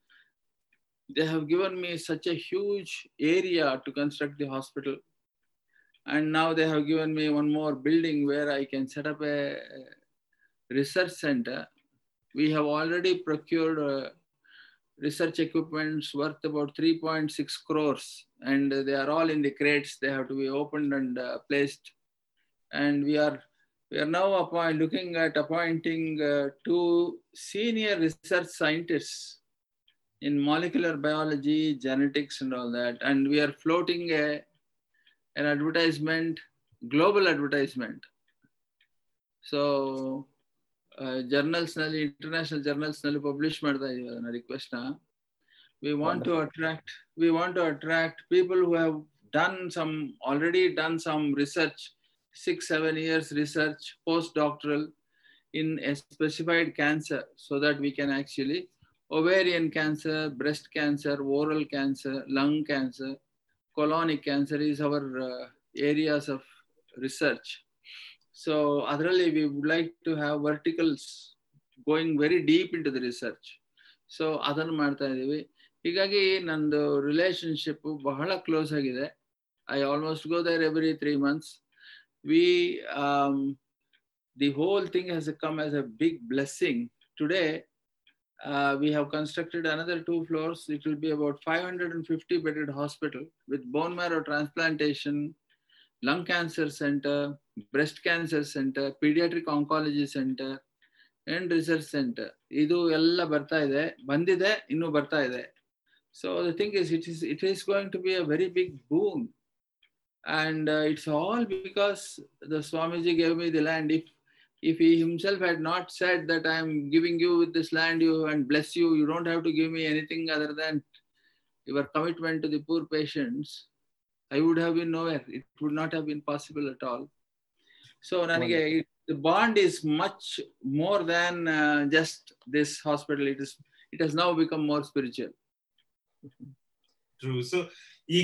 they have given me such a huge area to construct the hospital. And now they have given me one more building where i can set up a research center. We have already procured uh, research equipments worth about 3.6 crores. And they are all in the crates. They have to be opened and uh, placed and we are we are now looking at appointing uh, two senior research scientists in molecular biology, genetics, and all that. And we are floating a, an advertisement, global advertisement. So, uh, journals, international journals, publish request. We want to attract. We want to attract people who have done some already done some research six, seven years research, postdoctoral in a specified cancer so that we can actually ovarian cancer, breast cancer, oral cancer, lung cancer, colonic cancer is our uh, areas of research. So otherly we would like to have verticals going very deep into the research. So ಅದನ್ನು ಮಾಡ್ತಾ ಇದ್ದೀವಿ ಹೀಗಾಗಿ ನಂದು relationship ಬಹಳ close ಆಗಿದೆ I almost go there every three months we um, the whole thing has come as a big blessing today uh, we have constructed another two floors it will be about 550 bedded hospital with bone marrow transplantation lung cancer center breast cancer center pediatric oncology center and research center ಇದು ಎಲ್ಲ ಬರ್ತಾ ಇದೆ ಬಂದಿದೆ ಇನ್ನು ಬರ್ತಾ ಇದೆ so the thing is it is it is going to be a very big boon and uh, it's all because the Swamiji gave me the land. If, if he himself had not said that I'm giving you with this land you and bless you, you don't have to give me anything other than your commitment to the poor patients, I would have been nowhere. It would not have been possible at all. So Nanige, it, the bond is much more than uh, just this hospital. It is. It has now become more spiritual. True. So ಈ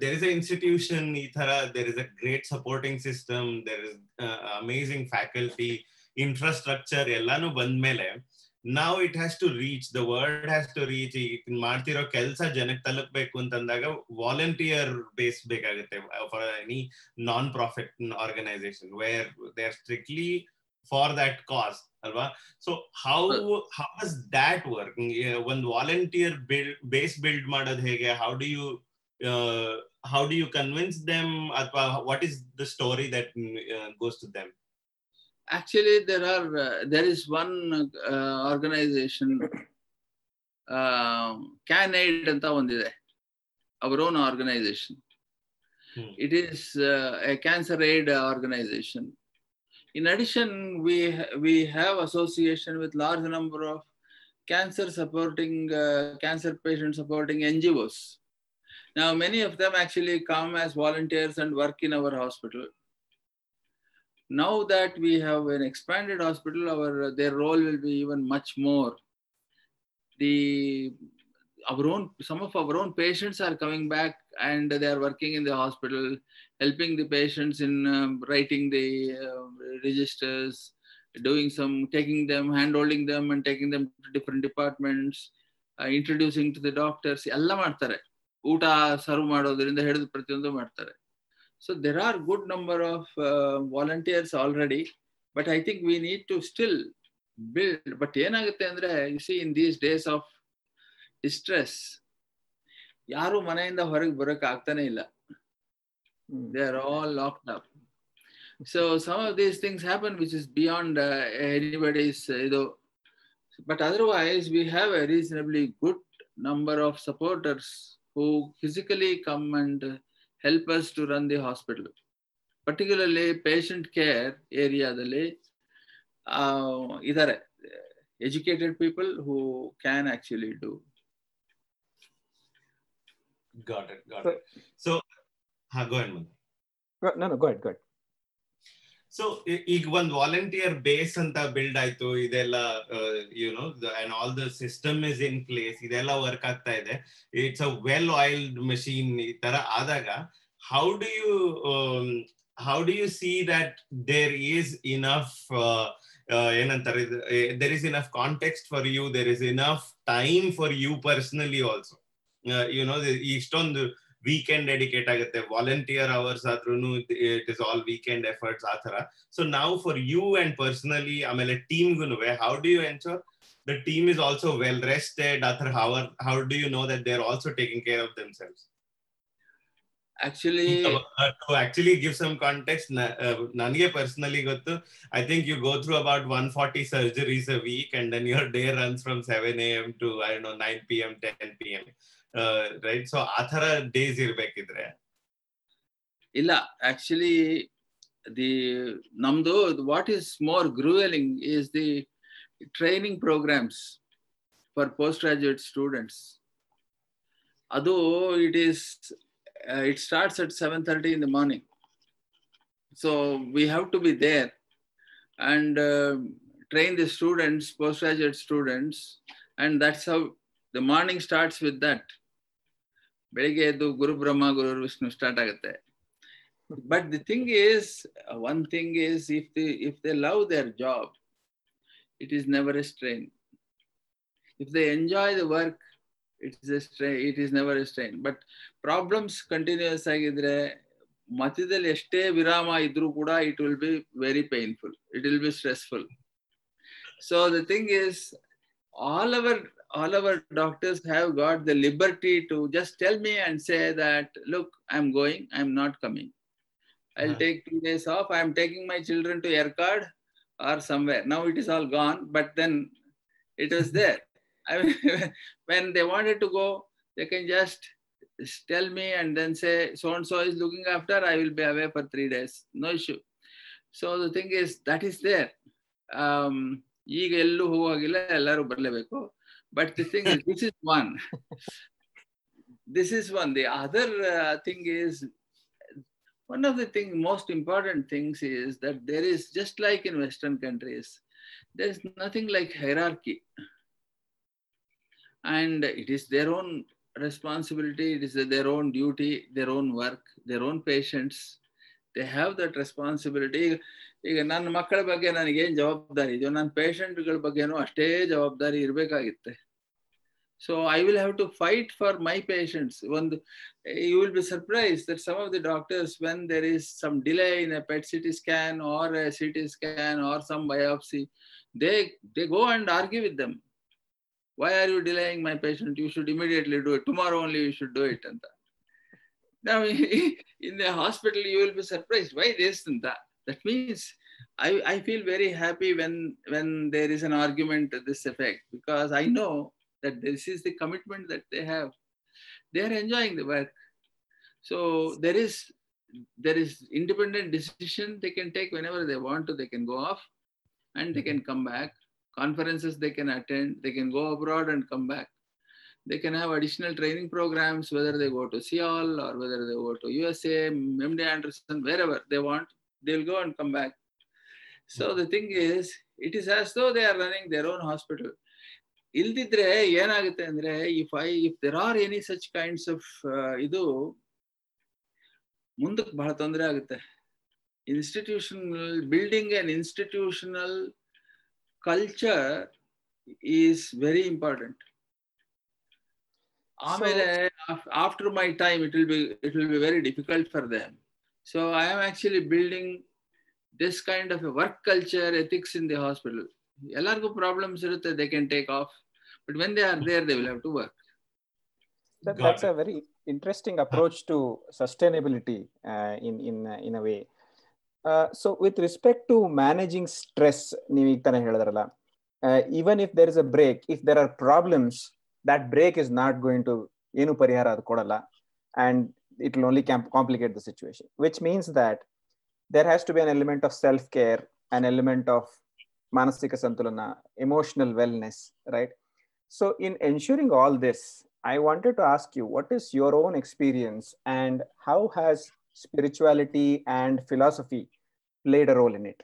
there is a institution ಈ ತರ there is a great supporting system there is amazing faculty infrastructure ಎಲ್ಲಾನು ಬಂದ್ಮೇಲೆ ನಾವು it has to reach the world has to reach ಮಾಡ್ತಿರೋ ಕೆಲಸ ಜನಕ್ಕೆ ತಲುಪಬೇಕು ಅಂತಂದಾಗ ವಾಲಂಟಿಯರ್ ಬೇಸ್ ಬೇಕಾಗುತ್ತೆ for any non profit organisation where they are strictly for that cause ಅಲ್ವಾ? So how how does that work ಒಂದು ವಾಲಂಟಿಯರ್ ಬಿಲ್ಡ್ ಬೇಸ್ ಬಿಲ್ಡ್ ಮಾಡೋದು ಹೇಗೆ? How do you how do you convince them ಅಥವಾ what is the story that goes to them Actually, there are uh, there is one uh, organization, uh, CanAid ಅಂತ ಒಂದಿದೆ, our own organization. Hmm. It is uh, a cancer aid organization. In addition, we ha- we have association with large number of cancer supporting uh, cancer patient supporting NGOs. Now, many of them actually come as volunteers and work in our hospital. Now that we have an expanded hospital, our their role will be even much more. The our own some of our own patients are coming back and they are working in the hospital, helping the patients in um, writing the uh, registers, doing some taking them, handholding them, and taking them to different departments, uh, introducing to the doctors. ಎಲ್ಲ ಮಾಡ್ತಾರೆ ಊಟ serve ಮಾಡೋದ್ರಿಂದ ಹಿಡಿದು ಪ್ರತಿಯೊಂದು ಮಾಡ್ತಾರೆ. So there are good number of volunteers already but I think we need to still build but ಏನಾಗುತ್ತೆ ಅಂದ್ರೆ you see in these days of distress ಯಾರು ಮನೆಯಿಂದ ಹೊರಗೆ ಬರೋಕ್ ಆಗ್ತಾನೆ ಇಲ್ಲ. They are all lock up so some of these things happen which is beyond anybody's ಇದು. But otherwise we have a reasonably good number of supporters good number of supporters who physically come and uh, help us to run the hospital particularly patient care ಏರಿಯಾದಲ್ಲಿ ಇದ್ದಾರೆ educated people who can actually do got it got So- it so ಹಾ ಗೋ ಅನ್ ಮುಂದೆ Go- No, no, go ahead, go ahead. So ಈಗ ಒಂದ್ volunteer base ಅಂತ build ಆಯ್ತು. ಇದೆಲ್ಲ you know and all the system is in place ಇದೆಲ್ಲ work ಆಗ್ತಾ ಇದೆ. It's a well oiled machine ಈ ತರ ಆದಾಗ how do you how do you see that there is enough ಏನಂತಾರೆ there is enough context for you there is enough time for you personally also you know ಇಷ್ಟೊಂದು weekend dedicate ಆಗುತ್ತೆ volunteer hours ಆದ್ರೂ it is all weekend efforts ಆ ತರ so ನಾವು for you and personally ಆಮೇಲೆ ಟೀಮ್ಗೂ how do you ensure the team is also well rested ಆ ಥರ how how do you know that they are also taking care of them cells actually to actually give some context ನನಗೆ personally ಗೊತ್ತು I think you go through about one forty surgeries a week and then your day runs from seven A M to I know nine P M ten P M right so ಆ ತರ days ಇರ್ಬೇಕಿದ್ರೆ. ಇಲ್ಲ actually the ನಮ್ದು what is more gruelling is the training programmes for post graduate students ಅದು it is it starts at seven thirty in the morning so we have to be there and the students post graduate students and that's how the morning starts with that ಬೆಳಿಗ್ಗೆ ಎದ್ದು ಗುರು ಬ್ರಹ್ಮ, ಗುರು Vishnu start ಆಗುತ್ತೆ. But the thing is one thing is if the if they love their job it is never a strain if they enjoy the work it is a strain it is never a strain but problems continues ಆಗಿದ್ರೆ ಮಧ್ಯದಲ್ಲಿ ಎಷ್ಟೇ ವಿರಾಮ ಇದ್ರೂ ಕೂಡ it will be very painful it will be stressful so the thing is all our all our doctors have got the liberty to just tell me and say that, look, I'm going, I'm not coming. I'll uh-huh. take two days off. I'm taking my children to Yercaud or somewhere. Now it is all gone, but then it was there. I mean, when they wanted to go, they can just tell me and then say, so and so is looking after, I will be away for three days. No issue. So the thing is, that is there. Um, ಈಗ ಎಲ್ಲೂ ಹೋಗಿಲ್ಲ ಎಲ್ಲರೂ ಬರಲೇಬೇಕು but the thing this is one this is one. The other uh, thing is one of the thing, most important things is that there is just like in Western countries, there is nothing like hierarchy, and it is their own responsibility. It is their own duty, their own work, their own patients. They have that responsibility. ಈಗ ನನ್ನ ಮಕ್ಕಳ ಬಗ್ಗೆ ನನಗೇನು ಜವಾಬ್ದಾರಿ ಇದೆಯೋ ನನ್ನ ಪೇಷಂಟ್ಗಳ ಬಗ್ಗೆನೂ ಅಷ್ಟೇ ಜವಾಬ್ದಾರಿ ಇರಬೇಕಾಗಿತ್ತೆ so I will have to fight for my patients. When you will be surprised that some of the doctors, when there is some delay in a PET CT scan or a CT scan or some biopsy, they, they go and argue with them. Why are you delaying my patient? You should immediately do it. Tomorrow only you should do it. And that. Now, in the hospital, you will be surprised. Why this and that? That means I, I feel very happy when, when there is an argument to this effect because I know that this is the commitment that they have. They are enjoying the work. So there is there is independent decision they can take whenever they want to, they can go off and they can mm-hmm. come back. Conferences they can attend, they can go abroad and come back. They can have additional training programs, whether they go to Seoul or whether they go to USA, MD Anderson, wherever they want, they'll go and come back. So mm-hmm. the thing is, it is as though they are running their own hospital. ಇಲ್ದಿದ್ರೆ ಏನಾಗುತ್ತೆ ಅಂದ್ರೆ if I if there are any such kinds of ಇದು ಮುಂದಕ್ಕೆ ಬಹಳ ತೊಂದರೆ ಆಗುತ್ತೆ. Institutional building and institutional culture is very important ಆಮೇಲೆ after my time it will be it will be very difficult for them so I am actually building this kind of a work culture ethics in the hospital ಎಲ್ಲರಿಗೂ problems ಇರುತ್ತೆ they can take off but when they are there they will have to work That, that's a very interesting approach to sustainability uh, in in uh, in a way. Uh, so with respect to managing stress, ನೀವು ಈಗ ತಾನೇ ಹೇಳಿದ್ರಲ್ಲ even if there is a break, if there are problems, that break is not going to ಏನು ಪರಿಹಾರ ಅದು ಕೊಡಲ್ಲ and it will only complicate the situation, which means that there has to be an element of self-care, an element of manasika santulana, emotional wellness, right? So in ensuring all this, I wanted to ask you what is your own experience and how has spirituality and philosophy played a role in it?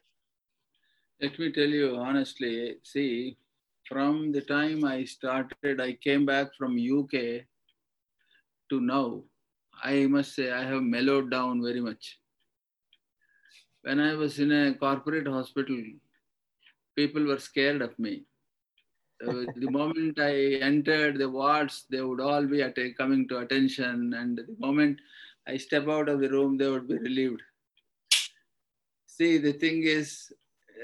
Let me tell you honestly, see, from the time I started, I came back from UK to now, I must say I have mellowed down very much. When I was in a corporate hospital, people were scared of me. The moment I entered the wards, they would all be at a, coming to attention, and the moment I step out of the room, they would be relieved. See, the thing is,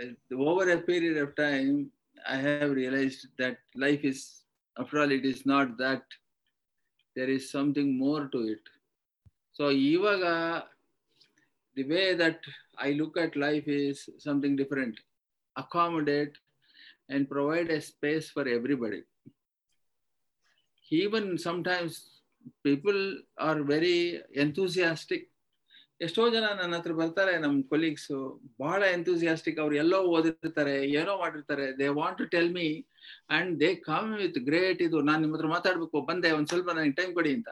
uh, over a period of time, I have realized that life is, after all, it is not that. There is something more to it. So, ivaga, the way that I look at life is something different. Accommodate and provide a space for everybody. Even sometimes people are very enthusiastic. ಎಷ್ಟೋ ಜನ ನನ್ನ ಹತ್ರ ಬರ್ತಾರೆ ನಮ್ಮ colleagues ಬಹಳ enthusiastic ಅವ್ರು ಎಲ್ಲೋ ಓದಿರ್ತಾರೆ, ಏನೋ ಮಾಡಿರ್ತಾರೆ. They want to tell me and they come with great ಇದು. ನಾನು ನಿಮ್ಮ ಹತ್ರ ಮಾತಾಡ್ಬೇಕು, ಬಂದೆ, ಒಂದು ಸ್ವಲ್ಪ ನನಗೆ ಟೈಮ್ ಕೊಡಿ ಅಂತ.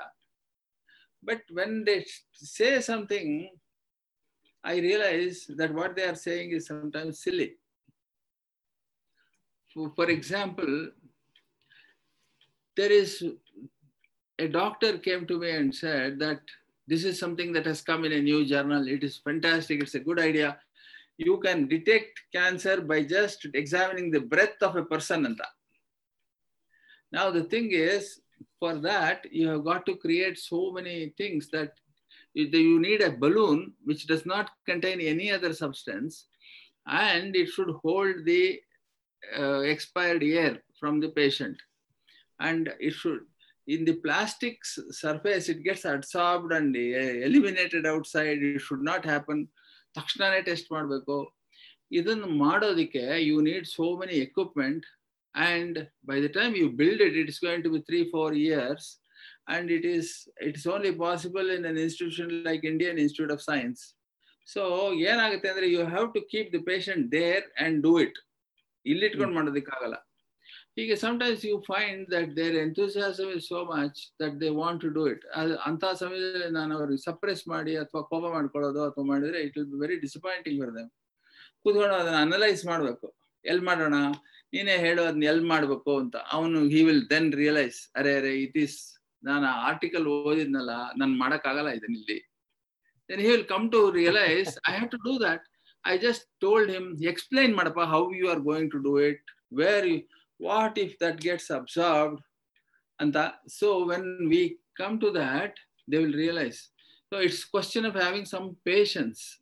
But when they say something I realise that what they are saying is sometimes silly for example, there is a doctor came to me and said that this is something that has come in a new journal. It is fantastic. It's a good idea. You can detect cancer by just examining the breath of a person. Now, the thing is, for that, you have got to create so many things that you need a balloon which does not contain any other substance and it should hold the uh, expired air from the patient and it should in the plastic surface it gets absorbed and uh, eliminated outside it should not happen ತಕ್ಷಣನೇ test ಮಾಡಬೇಕು ಇದನ್ನು ಮಾಡೋದಕ್ಕೆ you need so many equipment and by the time you build it it is going to B three four years and it is it's only possible in an institution like Indian institute of science so ಏನಾಗುತ್ತೆ ಅಂದರೆ you have to keep the patient there and do it ಇಲ್ಲಿಟ್ಕೊಂಡು ಮಾಡೋದಕ್ಕಾಗಲ್ಲ. ಹೀಗೆ sometimes you find that their enthusiasm is so much that they want to do it ಅಂತ ಸಮಯದಲ್ಲಿ ನಾನು ಅವ್ರಿಗೆ suppress ಮಾಡಿ ಅಥವಾ ಕೋಪ ಮಾಡ್ಕೊಳ್ಳೋದು ಅಥವಾ ಮಾಡಿದ್ರೆ it will be very disappointing but them ಕೂತ್ಕೊಂಡು ಅದನ್ನ ಅನಲೈಸ್ ಮಾಡಬೇಕು. ಎಲ್ಲಿ ಮಾಡೋಣ? ನೀನೇ ಹೇಳೋ ಅದನ್ನ ಎಲ್ಲಿ ಮಾಡಬೇಕು ಅಂತ. ಅವನು ಹಿ ವಿಲ್ ದೆನ್ ರಿಯಲೈಸ್ ಅರೆ ಅರೆ ಇಟ್ ಈಸ್ ನಾನು ಆರ್ಟಿಕಲ್ ಓದಿದ್ನಲ್ಲ ನಾನು ಮಾಡೋಕ್ಕಾಗಲ್ಲ ಇದನ್ನಿಲ್ಲಿ then he will come to realise I have to do that I just told him, explain Madapa how you are going to do it, where you, what if that gets absorbed. And that, so when we come to that, they will realize. So it's question of having some patience.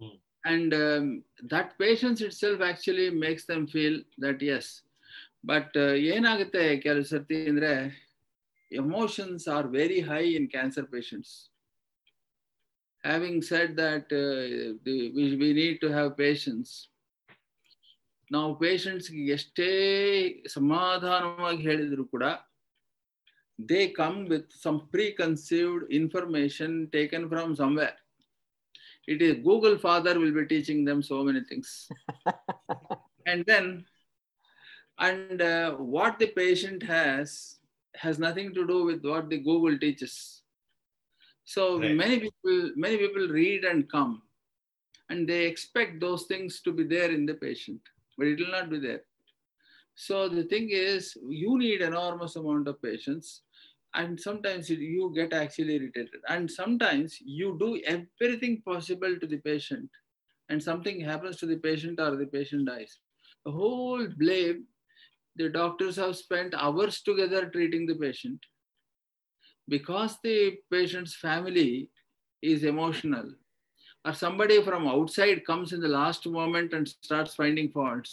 Hmm. And um, that patience itself actually makes them feel that yes. But uh, ಏನಾಗುತ್ತೆ ಕೆಲವು ಸರ್ತಿ ಅಂದ್ರೆ emotions are very high in cancer patients having said that uh, the, we, we need to have patience ನಾವು ಪೇಷಂಟ್ಸ್ಗೆ ಎಷ್ಟೇ ಸಮಾಧಾನವಾಗಿ ಹೇಳಿದ್ರು ಕೂಡ they come with some pre conceived information taken from somewhere it is Google father will be teaching them so many things and then and uh, what the patient has has nothing to do with what the google teaches so Right. many people many people read and come and they expect those things to be there in the patient but it will not be there. So the thing is you need enormous amount of patience and sometimes you- you get actually irritated. And sometimes you do everything possible to the patient and something happens to the patient or the patient dies. The whole blame the doctors have spent hours together treating the patient because the patient's family is emotional or somebody from outside comes in the last moment and starts finding faults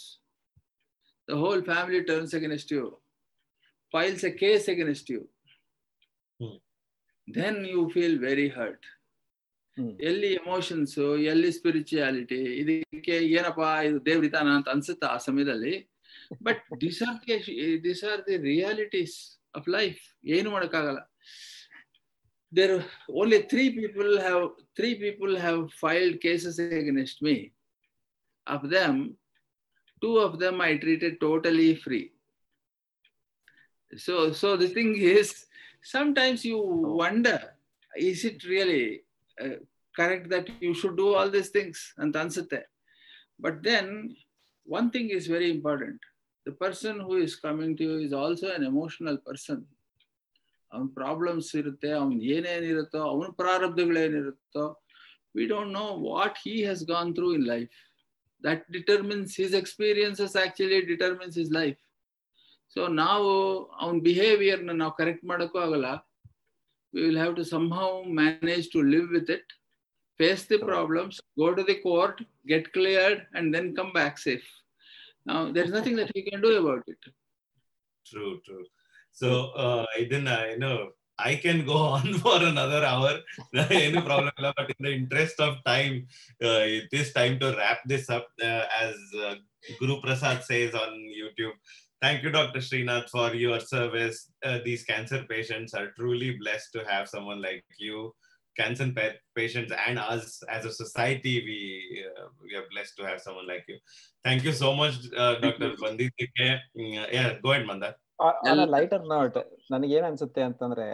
the whole family turns against you files a case against you Mm. then you feel very hurt. ಎಲ್ಲಿ emotions ಎಲ್ಲಿ spirituality ಇದಕ್ಕೆ ಏನಪ್ಪಾ ಇದು ದೇವ್ರಿತಾನ ಅಂತ ಅನ್ಸುತ್ತೆ ಆ ಸಮಯದಲ್ಲಿ but this are this are the realities of life ಏನು ಮಾಡೋಕ್ಕಾಗಲ್ಲ there only three people have three people have filed cases against me. Of them, two of them I treated totally free. So, so the thing is, sometimes you wonder, is it really uh, correct that you should do all these things? And ansate. But then, one thing is very important. The person who is coming to you is also an emotional person ಅವನ problems ಇರುತ್ತೆ ಅವನ್ ಏನೇನಿರುತ್ತೋ ಅವನ ಪ್ರಾರಬ್ಧಗಳೇನಿರುತ್ತೋ we don't know what he has gone through in life that determines his experiences actually determines his life so ನಾವು ಅವನ ಬಿಹೇವಿಯರ್ನ ನಾವು ಕರೆಕ್ಟ್ ಮಾಡೋಕ್ಕೂ ಆಗಲ್ಲ we will have to somehow manage to live with it face the problems go to the court get cleared and then come back safe ನಾವು there is nothing that we can do about it True, true. So, uh, ಇದನ್ನ ಏನು I can go on for another hour. Any problem, ಇಲ್ಲ. but in the interest of time, uh, it is time to wrap this up. Uh, as uh, Guru Prasad says on YouTube, thank you, Dr. Srinath, for your service. Uh, these cancer patients are truly blessed to have someone like you. Cancer pa- patients and us as a society, we uh, we are blessed to have someone like you. Thank you so much, uh, Dr. Bandit. Mm, Yeah, go ahead, Mandar. Lighter note ನನಗೆ ಏನ್ ಅನ್ಸುತ್ತೆ ಅಂತಂದ್ರೆ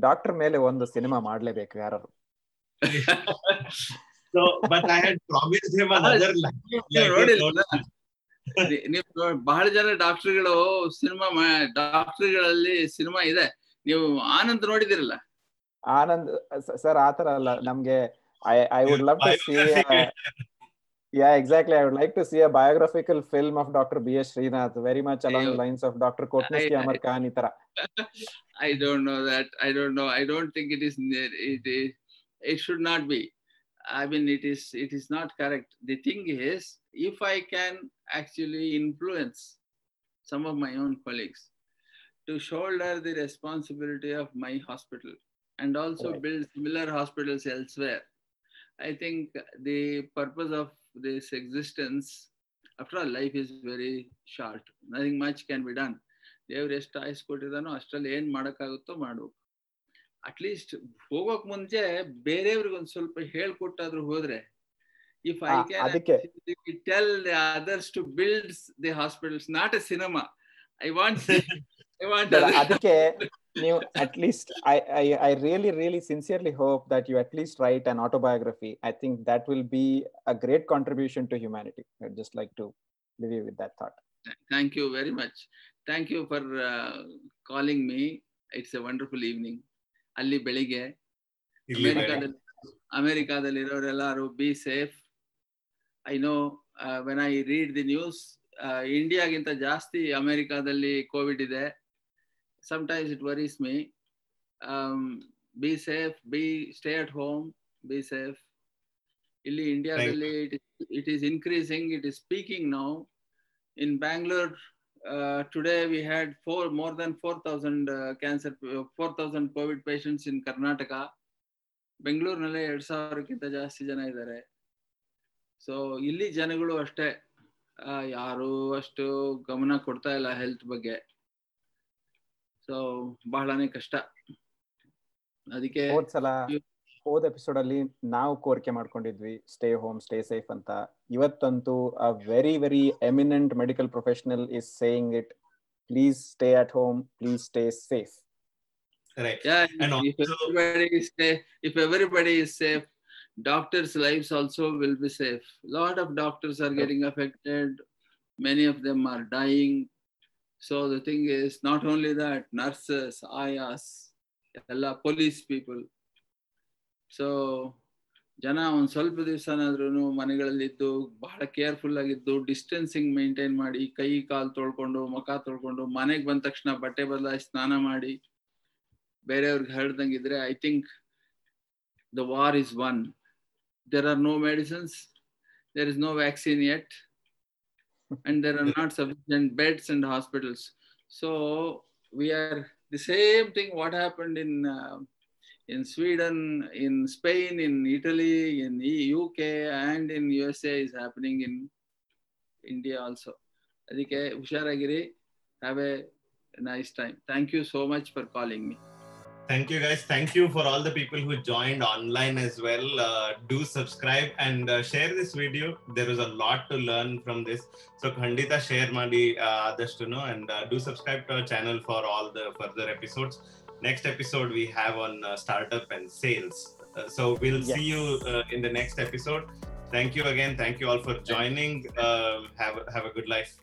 doctor ಮೇಲೆ ಒಂದು cinema ಮಾಡ್ಲೇಬೇಕು ಯಾರು So, but I had promised him another line. ನೀವು ಬಹಳ ಜನ ಡಾಕ್ಟರ್ಗಳು ಸಿನಿಮಾ ಡಾಕ್ಟರ್ಗಳಲ್ಲಿ ಸಿನಿಮಾ ಇದೆ. ನೀವು ಆನಂದ್ ನೋಡಿದಿರಲ್ಲ? ಆನಂದ್ ಸರ್ ಆತರ ಅಲ್ಲ. ನಮ್ಗೆ I I would love to see Yeah, exactly. I would like to see a biographical film of Dr. B.S. Srinath, very much along the lines of Dr. Kotnis Ki Amar Khan I don't know that. I don't know. I don't think it is. It, it, it should not be. I mean, it is. It is not correct. The thing is, if I can actually influence some of my own colleagues to shoulder the responsibility of my hospital and also right. build similar hospitals elsewhere, I think the purpose of this existence, after all, life is very short. Nothing much can be done. ದೇವ್ರು ಎಷ್ಟು ಆಯಿಸ್ಕೊಟ್ಟಿದಾನೋ ಅಷ್ಟ್ರಲ್ಲಿ ಏನ್ ಮಾಡೋಕ್ಕಾಗುತ್ತೋ ಮಾಡಬೇಕು at least ಹೋಗೋಕ್ ಮುಂಚೆ ಬೇರೆಯವ್ರಿಗೆ ಒಂದು ಸ್ವಲ್ಪ ಹೇಳ್ಕೊಟ್ಟಾದ್ರೂ ಹೋದ್ರೆ if I can tell the others to build the hospitals not a cinema I want ಅದಕ್ಕೆ ನೀವು at least I I I really really sincerely hope that you at least write an autobiography I think that will be a great contribution to humanity just like to leave you with that thought thank you very much thank you for calling me me. A wonderful evening ಅಲ್ಲಿ ಬೆಳಿಗ್ಗೆ ಅಮೆರಿಕಾದಲ್ಲಿ. ಅಮೆರಿಕಾದಲ್ಲಿ ಇರೋರೆಲ್ಲರೂ be safe I know when I read the news ಇಂಡಿಯಾಗಿಂತ ಜಾಸ್ತಿ ಅಮೆರಿಕಾದಲ್ಲಿ Covid ಇದೆ. Sometimes it worries me be safe be stay at home be safe ಇಲ್ಲಿ ಇಂಡಿಯಾದಲ್ಲಿ it it is increasing it is speaking now in Bangalore today we had four more than four thousand cancer four thousand Covid patients in Karnataka ಬೆಂಗಳೂರಿನಲ್ಲೇ ಎರಡ್ ಸಾವಿರಕ್ಕಿಂತ ಜಾಸ್ತಿ ಜನ ಇದ್ದಾರೆ. So ಇಲ್ಲಿ ಜನಗಳು ಅಷ್ಟೇ. ಯಾರು ಅಷ್ಟು ಗಮನ ಕೊಡ್ತಾ ಇಲ್ಲ ಹೆಲ್ತ್ ಬಗ್ಗೆ. ಸೊ ಬಹಳನೇ ಕಷ್ಟ. ಅದಕ್ಕೆ ಸಲ ಹೋದ ಎಪಿಸೋಡ್ ಅಲ್ಲಿ ನಾವು ಕೋರಿಕೆ ಮಾಡ್ಕೊಂಡಿದ್ವಿ ಸ್ಟೇ ಹೋಮ್ ಸ್ಟೇ ಸೇಫ್ ಅಂತ. ಇವತ್ತಂತೂ a very very eminent medical professional is saying it please stay at home please stay safe if everybody is safe doctors life also will be safe lot of doctors are getting affected many of them are dying so the thing is, not only that, nurses ayas ಎಲ್ಲ police people so ಜನ ಒಂದು ಸ್ವಲ್ಪ ದಿವಸನಾದ್ರೂ ಮನೆಗಳಲ್ಲಿದ್ದು, ಬಹಳ careful ಆಗಿದ್ದು distancing maintain ಮಾಡಿ, ಕೈ, ಕಾಲು ತೊಳ್ಕೊಂಡು, ಮುಖ ತೊಳ್ಕೊಂಡು, ಮನೆಗೆ ಬಂದ ತಕ್ಷಣ ಬಟ್ಟೆ ಬದಲಾಯಿಸಿ ಸ್ನಾನ ಮಾಡಿ, ಬೇರೆಯವ್ರಿಗೆ ಹರಡ್ದಂಗಿದ್ರೆ I think the war is on there are no medicines there is no vaccine yet and there are not sufficient beds and hospitals so we are the same thing what happened in in Sweden, in Spain, in Italy, in E- UK, and in USA is happening in India also. ಅದಕ್ಕೆ ಹುಷಾರಾಗಿರಿ have A nice time thank you so much for calling me Thank you, guys. Thank you for all the people who joined online as well. Uh, do subscribe and uh, share this video. There is a lot to learn from this. So, Khandita share madi uh, adashtuno and uh, do subscribe to our channel for all the further episodes. Next episode we have on uh, startup and sales. Uh, so we'll Yes. see you uh, in the next episode. Thank you again. Thank you all for joining. Uh, have have a good life.